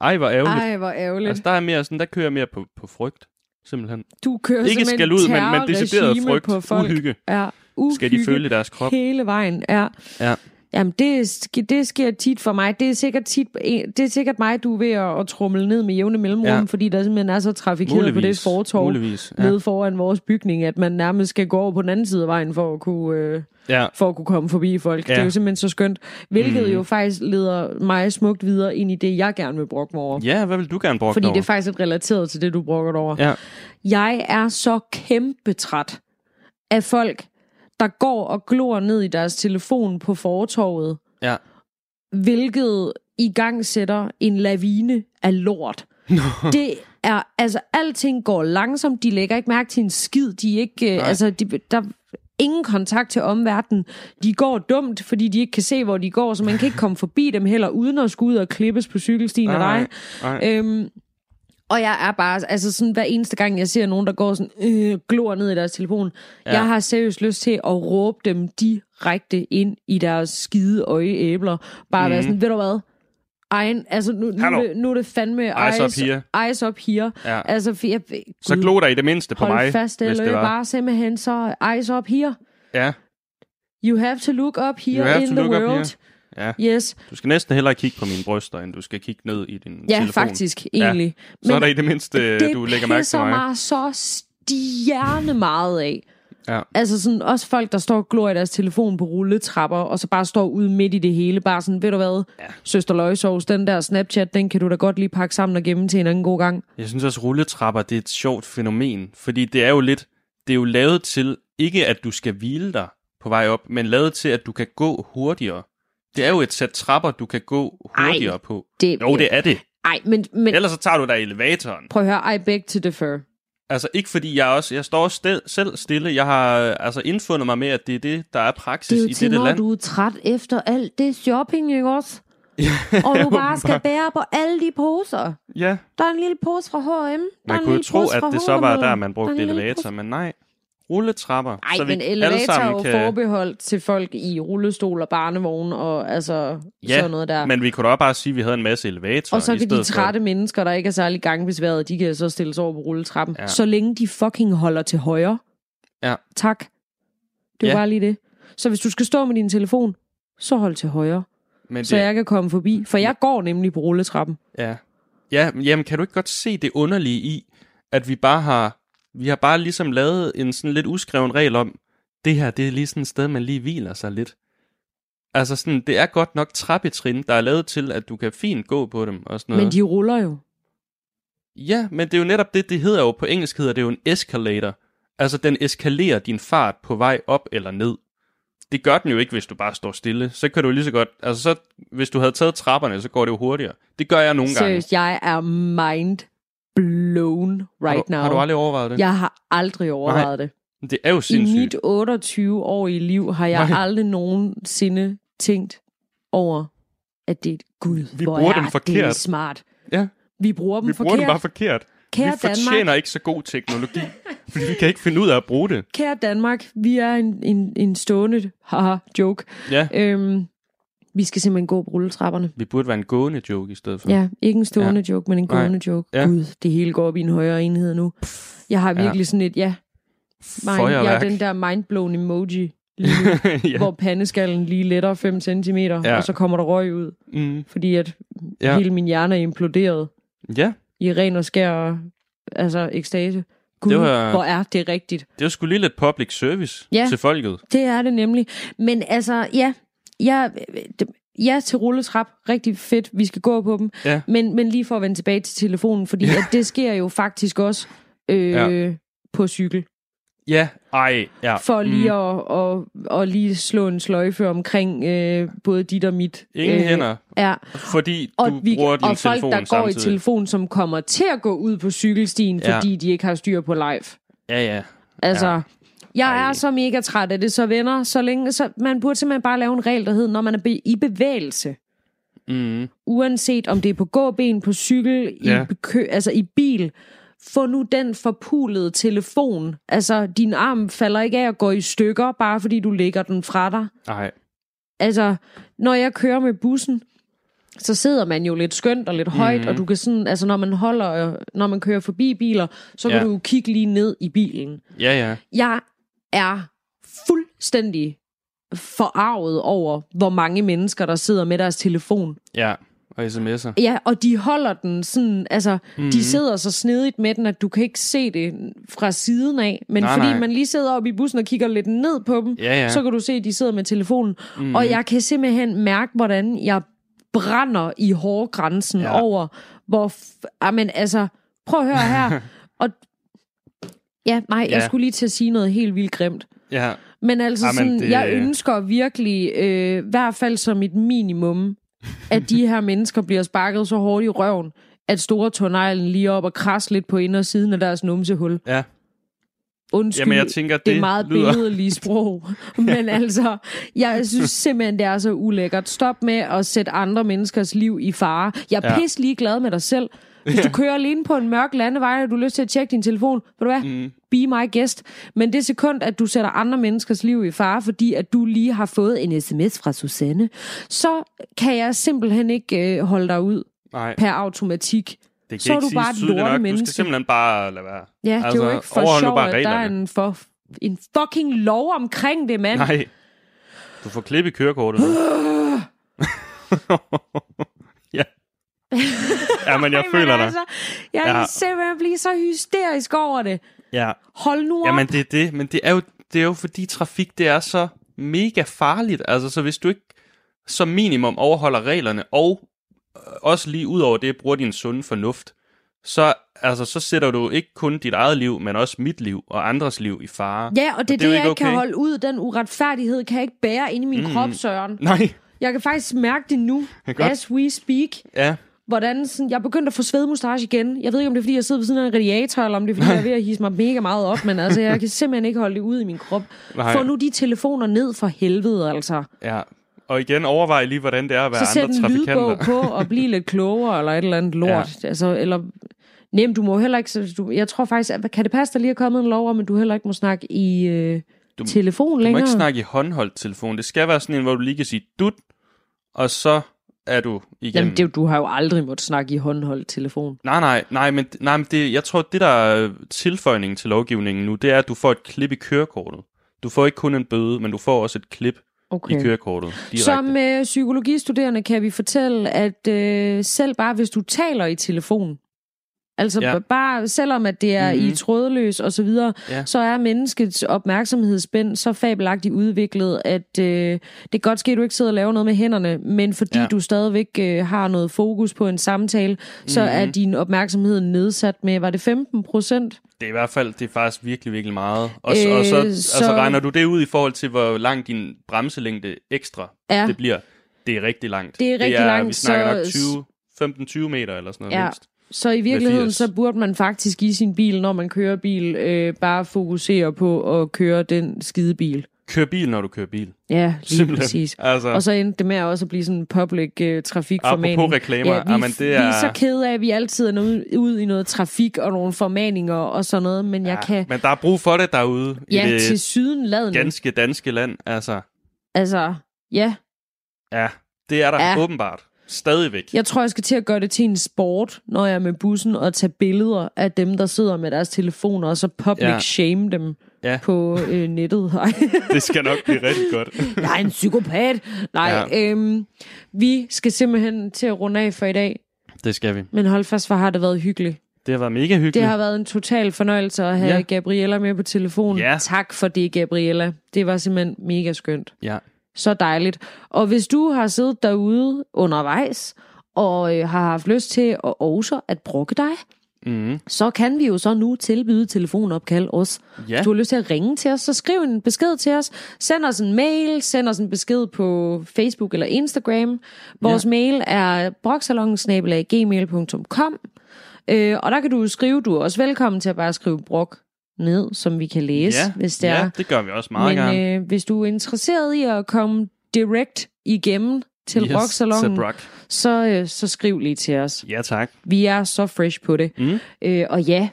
Speaker 3: Ej, hvor ærgerligt.
Speaker 2: Ej, hvor ærgerligt.
Speaker 3: Altså, der er mere sådan, der kører jeg mere på, på frygt, simpelthen.
Speaker 2: du kører
Speaker 3: Ikke skal ud, men, men decideret frygt,
Speaker 2: på folk.
Speaker 3: uhygge,
Speaker 2: Ja, uhygge
Speaker 3: skal de føle deres krop.
Speaker 2: hele vejen. Ja.
Speaker 3: Ja.
Speaker 2: Jamen, det, det sker tit for mig. Det er sikkert, tit, det er sikkert mig, du er ved at, at trumle ned med jævne mellemrum, ja. Fordi der simpelthen er så trafikeret på det fortorv
Speaker 3: Muligvis, ja.
Speaker 2: nede foran vores bygning, at man nærmest skal gå over på den anden side af vejen for at kunne, øh,
Speaker 3: ja.
Speaker 2: for at kunne komme forbi folk. Ja. Det er jo simpelthen så skønt. Hvilket
Speaker 3: Mhm.
Speaker 2: jo faktisk leder mig smukt videre ind i det, jeg gerne vil brokke mig over.
Speaker 3: Ja, hvad vil du gerne bruge
Speaker 2: Fordi
Speaker 3: over?
Speaker 2: det er faktisk relateret til det, du brokker over.
Speaker 3: Ja.
Speaker 2: Jeg er så kæmpe træt af folk, der går og glor ned i deres telefon på fortorvet,
Speaker 3: Ja.
Speaker 2: hvilket i gang sætter en lavine af lort. <laughs> det er, altså, alting går langsomt, de lægger ikke mærke til en skid, de er ikke,
Speaker 3: Nej.
Speaker 2: altså, de, der, ingen kontakt til omverdenen. De går dumt, fordi de ikke kan se, hvor de går, så man kan ikke komme forbi dem heller, uden at skulle ud og klippes på cykelstien af dig.
Speaker 3: nej.
Speaker 2: Øhm, og jeg er bare, altså sådan hver eneste gang, jeg ser nogen, der går sådan, øh, glor ned i deres telefon, ja. jeg har seriøst lyst til at råbe dem direkte ind i deres skide øjeæbler. Bare mm. være sådan, ved du hvad? Egen, altså nu, nu, er det, nu er det fandme
Speaker 3: Eyes up here.
Speaker 2: Eyes up here.
Speaker 3: Ja.
Speaker 2: Altså, for jeg,
Speaker 3: Så
Speaker 2: Gud,
Speaker 3: glo der i det mindste på mig,
Speaker 2: fast,
Speaker 3: hvis
Speaker 2: eller
Speaker 3: det var.
Speaker 2: bare simpelthen så eyes up here.
Speaker 3: Ja,
Speaker 2: You have to look up here in the world.
Speaker 3: Ja.
Speaker 2: Yes.
Speaker 3: Du skal næsten hellere kigge på mine bryster, end du skal kigge ned i din
Speaker 2: Ja,
Speaker 3: telefon.
Speaker 2: faktisk, egentlig.
Speaker 3: Så er der i det mindste,
Speaker 2: det
Speaker 3: du lægger mærke til mig.
Speaker 2: mig så stjerne meget af.
Speaker 3: Ja.
Speaker 2: Altså sådan, også folk, der står og glor i deres telefon på rulletrapper, og så bare står ude midt i det hele, bare sådan, ved du hvad, ja. søster løgsovs, den der Snapchat, den kan du da godt lige pakke sammen og gemme til en anden god gang.
Speaker 3: Jeg synes også, rulletrapper, det er et sjovt fænomen, fordi det er jo lidt, det er jo lavet til, ikke at du skal hvile dig på vej op, men lavet til, at du kan gå hurtigere. Det er jo et sæt trapper, du kan gå hurtigere
Speaker 2: Ej,
Speaker 3: på.
Speaker 2: det-
Speaker 3: Jo, det er det.
Speaker 2: Ej, men, men
Speaker 3: Ellers så tager du dig elevatoren.
Speaker 2: prøv at høre, I beg to defer.
Speaker 3: Altså ikke fordi jeg også, jeg står stil, selv stille, jeg har øh, altså indfundet mig med, at det er det, der er praksis
Speaker 2: Det er
Speaker 3: i
Speaker 2: til,
Speaker 3: dette
Speaker 2: når
Speaker 3: land.
Speaker 2: du er træt efter alt det shopping, ikke også? <laughs> og du bare skal bære på alle de poser.
Speaker 3: Ja,
Speaker 2: Der er en lille pose fra H&M. Er
Speaker 3: man kunne jo tro, at det så var der, man brugte
Speaker 2: er
Speaker 3: elevator, men nej. Rulletrapper.
Speaker 2: Ej,
Speaker 3: så vi
Speaker 2: men
Speaker 3: alle
Speaker 2: elevator er jo
Speaker 3: kan...
Speaker 2: forbeholdt til folk i rullestol og barnevogn og altså
Speaker 3: Ja,
Speaker 2: sådan noget der.
Speaker 3: men vi kunne da også bare sige, at vi havde en masse elevatorer
Speaker 2: og så kan de
Speaker 3: stedet for-
Speaker 2: trætte mennesker, der ikke er særlig gangbesværet, de kan så stilles over på rulletrappen.
Speaker 3: Ja.
Speaker 2: Så længe de fucking holder til højre.
Speaker 3: Ja.
Speaker 2: Tak. Det er
Speaker 3: Ja.
Speaker 2: bare lige det. Så hvis du skal stå med din telefon, så hold til højre.
Speaker 3: Men
Speaker 2: Så
Speaker 3: det,
Speaker 2: jeg kan komme forbi. For jeg går nemlig på rulletrappen.
Speaker 3: Ja. ja, jamen kan du ikke godt se det underlige i, at vi bare har, vi har bare ligesom lavet en sådan lidt uskreven regel om, det her, det er lige sådan et sted, man lige hviler sig lidt. Altså sådan, det er godt nok trappetrin, der er lavet til, at du kan fint gå på dem og sådan noget.
Speaker 2: Men de ruller jo.
Speaker 3: Ja, men det er jo netop det, det hedder jo på engelsk hedder det jo en escalator. Altså den eskalerer din fart på vej op eller ned. Det gør den jo ikke, hvis du bare står stille. Så kan du lige så godt, altså så, hvis du havde taget trapperne, så går det jo hurtigere. Det gør jeg nogle gange.
Speaker 2: Seriøst, jeg er mind blown right
Speaker 3: har, du,
Speaker 2: now.
Speaker 3: har du aldrig overvejet det?
Speaker 2: Jeg har aldrig overvejet det.
Speaker 3: Det er jo
Speaker 2: I
Speaker 3: sindssygt.
Speaker 2: mit 28-årige liv har jeg
Speaker 3: Nej.
Speaker 2: aldrig nogensinde tænkt over, at det er gud,
Speaker 3: Vi
Speaker 2: hvor
Speaker 3: bruger
Speaker 2: er
Speaker 3: dem
Speaker 2: det
Speaker 3: forkert.
Speaker 2: smart.
Speaker 3: Ja,
Speaker 2: Vi bruger dem
Speaker 3: vi
Speaker 2: forkert.
Speaker 3: bruger den bare forkert.
Speaker 2: Kære
Speaker 3: vi fortjener
Speaker 2: Danmark.
Speaker 3: ikke så god teknologi, fordi vi kan ikke finde ud af at bruge det.
Speaker 2: Kære Danmark, vi er en, en, en stående haha, joke.
Speaker 3: Ja,
Speaker 2: Øhm, vi skal simpelthen gå på rulletrapperne.
Speaker 3: vi burde være en gående joke i stedet for.
Speaker 2: Ja, ikke en stående ja. joke, men en
Speaker 3: Nej.
Speaker 2: gående joke.
Speaker 3: Ja.
Speaker 2: Gud, det hele går op i en højere enhed nu. Jeg har virkelig sådan et, ja, mind, jeg er den der mindblown emoji, <laughs> lige
Speaker 3: ja.
Speaker 2: hvor pandeskallen lige letter 5 cm,
Speaker 3: Ja.
Speaker 2: ja. og så kommer der røg ud,
Speaker 3: Mm,
Speaker 2: fordi at
Speaker 3: Ja.
Speaker 2: ja. hele min hjerne er imploderet
Speaker 3: ja,
Speaker 2: i ren og skær altså ekstase. Gud,
Speaker 3: Det var...
Speaker 2: hvor er det rigtigt.
Speaker 3: det var sgu lige lidt public service
Speaker 2: Ja.
Speaker 3: til folket.
Speaker 2: Det er det nemlig. Men altså, ja, jeg, ja til rulletrap, rigtig fedt, vi skal gå på dem.
Speaker 3: Ja.
Speaker 2: Men, men lige for at vende tilbage til telefonen, fordi at det sker jo faktisk også øh,
Speaker 3: Ja.
Speaker 2: ja. på cykel.
Speaker 3: Ja, ej, ja.
Speaker 2: For lige at, at, at lige slå en sløjfe omkring øh, både dit og mit.
Speaker 3: Ingen hænder,
Speaker 2: Ja,
Speaker 3: fordi
Speaker 2: og,
Speaker 3: du
Speaker 2: vi,
Speaker 3: bruger din
Speaker 2: og folk,
Speaker 3: telefon
Speaker 2: der går
Speaker 3: samtidig.
Speaker 2: i telefon, som kommer til at gå ud på cykelstien,
Speaker 3: Ja.
Speaker 2: fordi de ikke har styr på live.
Speaker 3: Ja, ja.
Speaker 2: Altså,
Speaker 3: Ja.
Speaker 2: Jeg
Speaker 3: Ej.
Speaker 2: er så mega træt af det, så venner, så længe, så man burde simpelthen bare lave en regel, der hedder, når man er be- i bevægelse,
Speaker 3: Mm.
Speaker 2: uanset om det er på gåben, på cykel,
Speaker 3: Ja.
Speaker 2: i, kø, altså i bil, få nu den forpulede telefon. Altså, din arm falder ikke af at gå i stykker, bare fordi du lægger den fra dig.
Speaker 3: Ej,
Speaker 2: Altså, når jeg kører med bussen, så sidder man jo lidt skønt og lidt højt,
Speaker 3: Mhm.
Speaker 2: og du kan sådan, altså når man holder, når man kører forbi biler, så kan
Speaker 3: Ja.
Speaker 2: du jo kigge lige ned i bilen.
Speaker 3: ja, ja.
Speaker 2: Jeg er fuldstændig forarvet over, hvor mange mennesker, der sidder med deres telefon.
Speaker 3: Ja, og sms'er.
Speaker 2: Ja, og de holder den sådan, altså,
Speaker 3: Mhm.
Speaker 2: mm-hmm. de sidder så snedigt med den, at du kan ikke se det fra siden af. Men
Speaker 3: Nej,
Speaker 2: fordi
Speaker 3: nej.
Speaker 2: man lige sidder oppe i bussen og kigger lidt ned på dem,
Speaker 3: Ja, ja.
Speaker 2: så kan du se, at de sidder med telefonen.
Speaker 3: Mhm.
Speaker 2: Mm. Og jeg kan simpelthen mærke, hvordan jeg brænder i hårgrænsen
Speaker 3: ja.
Speaker 2: over, hvor... F- Amen, altså, prøv at høre her. <laughs> og Ja, nej, jeg
Speaker 3: Ja.
Speaker 2: skulle lige til at sige noget helt vildt grimt.
Speaker 3: Ja,
Speaker 2: Men altså,
Speaker 3: Jamen,
Speaker 2: sådan,
Speaker 3: det-
Speaker 2: jeg ønsker virkelig, øh, i hvert fald som et minimum, at de her mennesker bliver sparket så hårdt i røven, at store tårneglen lige op og kras lidt på indersiden af deres numsehul.
Speaker 3: ja.
Speaker 2: Undskyld,
Speaker 3: Jamen, jeg tænker,
Speaker 2: det er
Speaker 3: det
Speaker 2: meget
Speaker 3: lyder-
Speaker 2: billedlige sprog. <laughs> Men altså, jeg synes simpelthen, det er så ulækkert. Stop med at sætte andre menneskers liv i fare. Jeg er
Speaker 3: Ja.
Speaker 2: ja. pisse ligeglad med dig selv. Hvis du kører alene på en mørk landevej, og du har lyst til at tjekke din telefon, ved du hvad? Mm. Be my guest. Men det sekund, at du sætter andre menneskers liv i fare, fordi at du lige har fået en sms fra Susanne, så kan jeg simpelthen ikke øh, holde dig ud
Speaker 3: Nej,
Speaker 2: per automatik.
Speaker 3: det kan
Speaker 2: så er du bare et
Speaker 3: tydeligt nok. Du skal simpelthen bare lade være.
Speaker 2: Ja, altså, det er jo ikke for
Speaker 3: overhold nu
Speaker 2: sjov,
Speaker 3: bare
Speaker 2: at der er en, for, en fucking lov omkring det, mand.
Speaker 3: Nej. Du får klip i kørekortet. <gasps> <laughs> ja, men jeg
Speaker 2: Ej,
Speaker 3: føler dig.
Speaker 2: Altså, jeg ja. Kan simpelthen blive så hysterisk over det.
Speaker 3: Ja.
Speaker 2: Hold nu op.
Speaker 3: Jamen, det er det. Men det er, jo, det er jo fordi trafik, det er så mega farligt. Altså, så hvis du ikke som minimum overholder reglerne, og øh, også lige ud over det, bruger din sunde fornuft, så, altså, så sætter du ikke kun dit eget liv, men også mit liv og andres liv i fare.
Speaker 2: Ja, og det er det,
Speaker 3: jo
Speaker 2: det jeg
Speaker 3: ikke
Speaker 2: ikke kan
Speaker 3: okay.
Speaker 2: holde ud. Den uretfærdighed kan jeg ikke bære ind i min mm. krop, Søren.
Speaker 3: Nej.
Speaker 2: Jeg kan faktisk mærke det nu, <laughs> as we speak.
Speaker 3: Ja.
Speaker 2: Hvordan sådan, jeg er begyndt at få svedmustache igen. Jeg ved ikke, om det er, fordi jeg sidder ved siden af en radiator, eller om det er, fordi jeg er ved at hisse mig mega meget op. Men altså, jeg kan simpelthen ikke holde det ud i min krop.
Speaker 3: Nej.
Speaker 2: Få nu de telefoner ned for helvede, altså.
Speaker 3: Ja. Og igen, overvej lige, hvordan det er at være
Speaker 2: Så sæt
Speaker 3: andre
Speaker 2: en lydbog
Speaker 3: trafikanter.
Speaker 2: på og blive lidt klogere, eller et eller andet lort. Ja. Altså, eller, nem, du må heller ikke... så Du, jeg tror faktisk, at, kan det passe, der lige er kommet en lov om, at du heller ikke må snakke i øh,
Speaker 3: Du-
Speaker 2: telefon
Speaker 3: Du må
Speaker 2: længere?
Speaker 3: ikke snakke i håndholdt telefon. Det skal være sådan en, hvor du lige kan sige dut, og så er du igennem.
Speaker 2: Jamen, det, du har jo aldrig måttet snakke i håndholdt telefon.
Speaker 3: Nej, nej, nej, men, nej, men det, jeg tror, det der er tilføjningen til lovgivningen nu, det er, at du får et klip i kørekortet. Du får ikke kun en bøde, men du får også et klip
Speaker 2: Okay.
Speaker 3: i kørekortet direkte.
Speaker 2: Som øh, psykologistuderende kan vi fortælle, at øh, selv bare hvis du taler i telefon, altså
Speaker 3: Ja.
Speaker 2: bare selvom at det er mm-hmm.
Speaker 3: Mhm.
Speaker 2: i trådløs og så videre,
Speaker 3: Ja.
Speaker 2: så er menneskets opmærksomhedsspænd så fabelagtigt udviklet, at øh, det kan godt ske, at du ikke sidder og laver noget med hænderne, men fordi
Speaker 3: Ja.
Speaker 2: du stadigvæk øh, har noget fokus på en samtale, så
Speaker 3: Mhm.
Speaker 2: er din opmærksomhed nedsat med, var det 15 procent?
Speaker 3: Det er i hvert fald, det er faktisk virkelig, virkelig meget. Og,
Speaker 2: Øh,
Speaker 3: øh, og så,
Speaker 2: så-
Speaker 3: altså, regner du det ud i forhold til, hvor lang din bremselængde ekstra
Speaker 2: Ja.
Speaker 3: det bliver. Det er rigtig langt.
Speaker 2: Det er rigtig
Speaker 3: det er,
Speaker 2: langt,
Speaker 3: Vi snakker
Speaker 2: så-
Speaker 3: nok 20, 15-20 meter eller sådan noget
Speaker 2: Ja.
Speaker 3: mindst.
Speaker 2: Så i virkeligheden,
Speaker 3: 80.
Speaker 2: så burde man faktisk i sin bil, når man kører bil, øh, bare fokusere på at køre den skide bil.
Speaker 3: Kør bil, når du kører bil.
Speaker 2: Ja, lige
Speaker 3: Simpelthen.
Speaker 2: præcis.
Speaker 3: Altså,
Speaker 2: Og så endte det med også at blive sådan en public øh, trafikformaning.
Speaker 3: Apropos reklamer,
Speaker 2: ja, vi,
Speaker 3: jamen, det
Speaker 2: vi
Speaker 3: er-
Speaker 2: er så kede af, at vi altid er ude, ud i noget trafik og nogle formaninger og sådan noget, men jeg kan...
Speaker 3: Men der er brug for det derude
Speaker 2: Ja,
Speaker 3: i det
Speaker 2: til sydenladende.
Speaker 3: ganske danske land. Altså,
Speaker 2: Altså, ja.
Speaker 3: ja, det er der
Speaker 2: Ja.
Speaker 3: ja. åbenbart. Stadigvæk.
Speaker 2: Jeg tror, jeg skal til at gøre det til en sport, når jeg er med bussen, og tage billeder af dem, der sidder med deres telefoner, og så public
Speaker 3: Ja.
Speaker 2: shame dem
Speaker 3: Ja.
Speaker 2: på øh, nettet. <laughs>
Speaker 3: Det skal nok blive rigtig godt. <laughs>
Speaker 2: jeg er en psykopat. Nej,
Speaker 3: Ja.
Speaker 2: øhm, vi skal simpelthen til at runde af for i dag.
Speaker 3: Det skal vi.
Speaker 2: Men hold fast, hvor har det været hyggeligt.
Speaker 3: Det har været mega hyggeligt.
Speaker 2: Det har været en total fornøjelse at have
Speaker 3: Ja.
Speaker 2: Gabriella med på telefon.
Speaker 3: Ja.
Speaker 2: Tak for det, Gabriella. Det var simpelthen mega skønt.
Speaker 3: Ja.
Speaker 2: Så dejligt. Og hvis du har siddet derude undervejs, og øh, har haft lyst til at også at brokke dig,
Speaker 3: Mm.
Speaker 2: så kan vi jo så nu tilbyde telefonopkald os.
Speaker 3: Ja.
Speaker 2: Hvis du har lyst til at ringe til os, så skriv en besked til os. Send os en mail, send os en besked på Facebook eller Instagram. Vores ja. mail er broksalongensnabelag.gmail.com øh, Og der kan du skrive, du er også velkommen til at bare skrive brok ned, som vi kan læse,
Speaker 3: ja.
Speaker 2: hvis det
Speaker 3: ja,
Speaker 2: er.
Speaker 3: det gør vi også meget
Speaker 2: Men
Speaker 3: gerne.
Speaker 2: øh, hvis du er interesseret i at komme direct igennem til yes,
Speaker 3: til
Speaker 2: Broksalongen,
Speaker 3: Brock.
Speaker 2: så, øh, så skriv lige til os.
Speaker 3: Ja, tak.
Speaker 2: Vi er så fresh på det.
Speaker 3: Mm.
Speaker 2: Øh, og ja,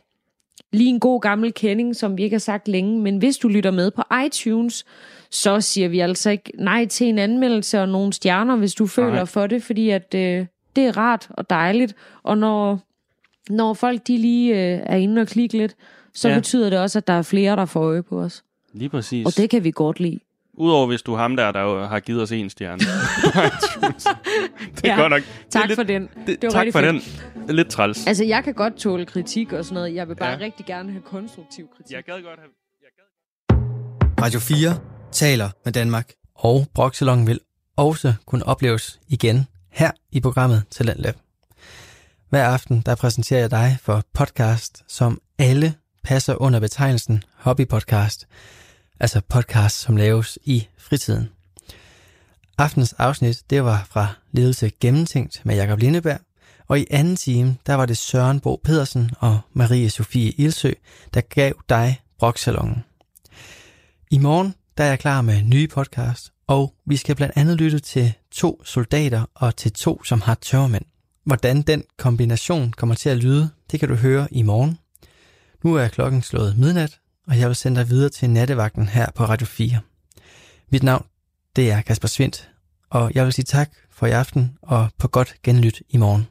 Speaker 2: lige en god gammel kending, som vi ikke har sagt længe, men hvis du lytter med på iTunes, så siger vi altså ikke nej til en anmeldelse og nogle stjerner, hvis du føler
Speaker 3: Nej.
Speaker 2: for det, fordi at øh, det er rart og dejligt, og når, når folk de lige øh, er inde og klikke lidt, så
Speaker 3: Ja.
Speaker 2: betyder det også, at der er flere, der får øje på os.
Speaker 3: Lige præcis.
Speaker 2: Og det kan vi godt lide.
Speaker 3: Udover hvis du er ham der, der har givet os en stjerne. <laughs> det er
Speaker 2: Ja.
Speaker 3: godt nok.
Speaker 2: Tak
Speaker 3: det er
Speaker 2: for
Speaker 3: lidt,
Speaker 2: den.
Speaker 3: Det,
Speaker 2: Det var
Speaker 3: tak for
Speaker 2: fedt.
Speaker 3: den. Lidt træls.
Speaker 2: Altså, jeg kan godt tåle kritik og sådan noget. Jeg vil bare
Speaker 3: Ja.
Speaker 2: rigtig gerne have konstruktiv kritik.
Speaker 3: Jeg gad godt have... Jeg gad...
Speaker 1: Radio 4 taler med Danmark. Og Broxalon vil også kunne opleves igen her i programmet Talentlab. Hver aften der præsenterer jeg dig for podcast, som alle passer under betegnelsen hobbypodcast. Altså podcast, som laves i fritiden. Aftens afsnit, det var fra Ledelse Gennemtænkt med Jakob Lindeberg, og i anden time, der var det Søren Bo Pedersen og Marie Sofie Ilsø, der gav dig Broksalongen. I morgen der er jeg klar med nye podcast, og vi skal blandt andet lytte til to soldater og til to, som har tørmænd. Hvordan den kombination kommer til at lyde, det kan du høre i morgen. Nu er klokken slået midnat, og jeg vil sende dig videre til nattevagten her på Radio 4. Mit navn, det er Kasper Svindt, og jeg vil sige tak for i aften og på godt genlyt i morgen.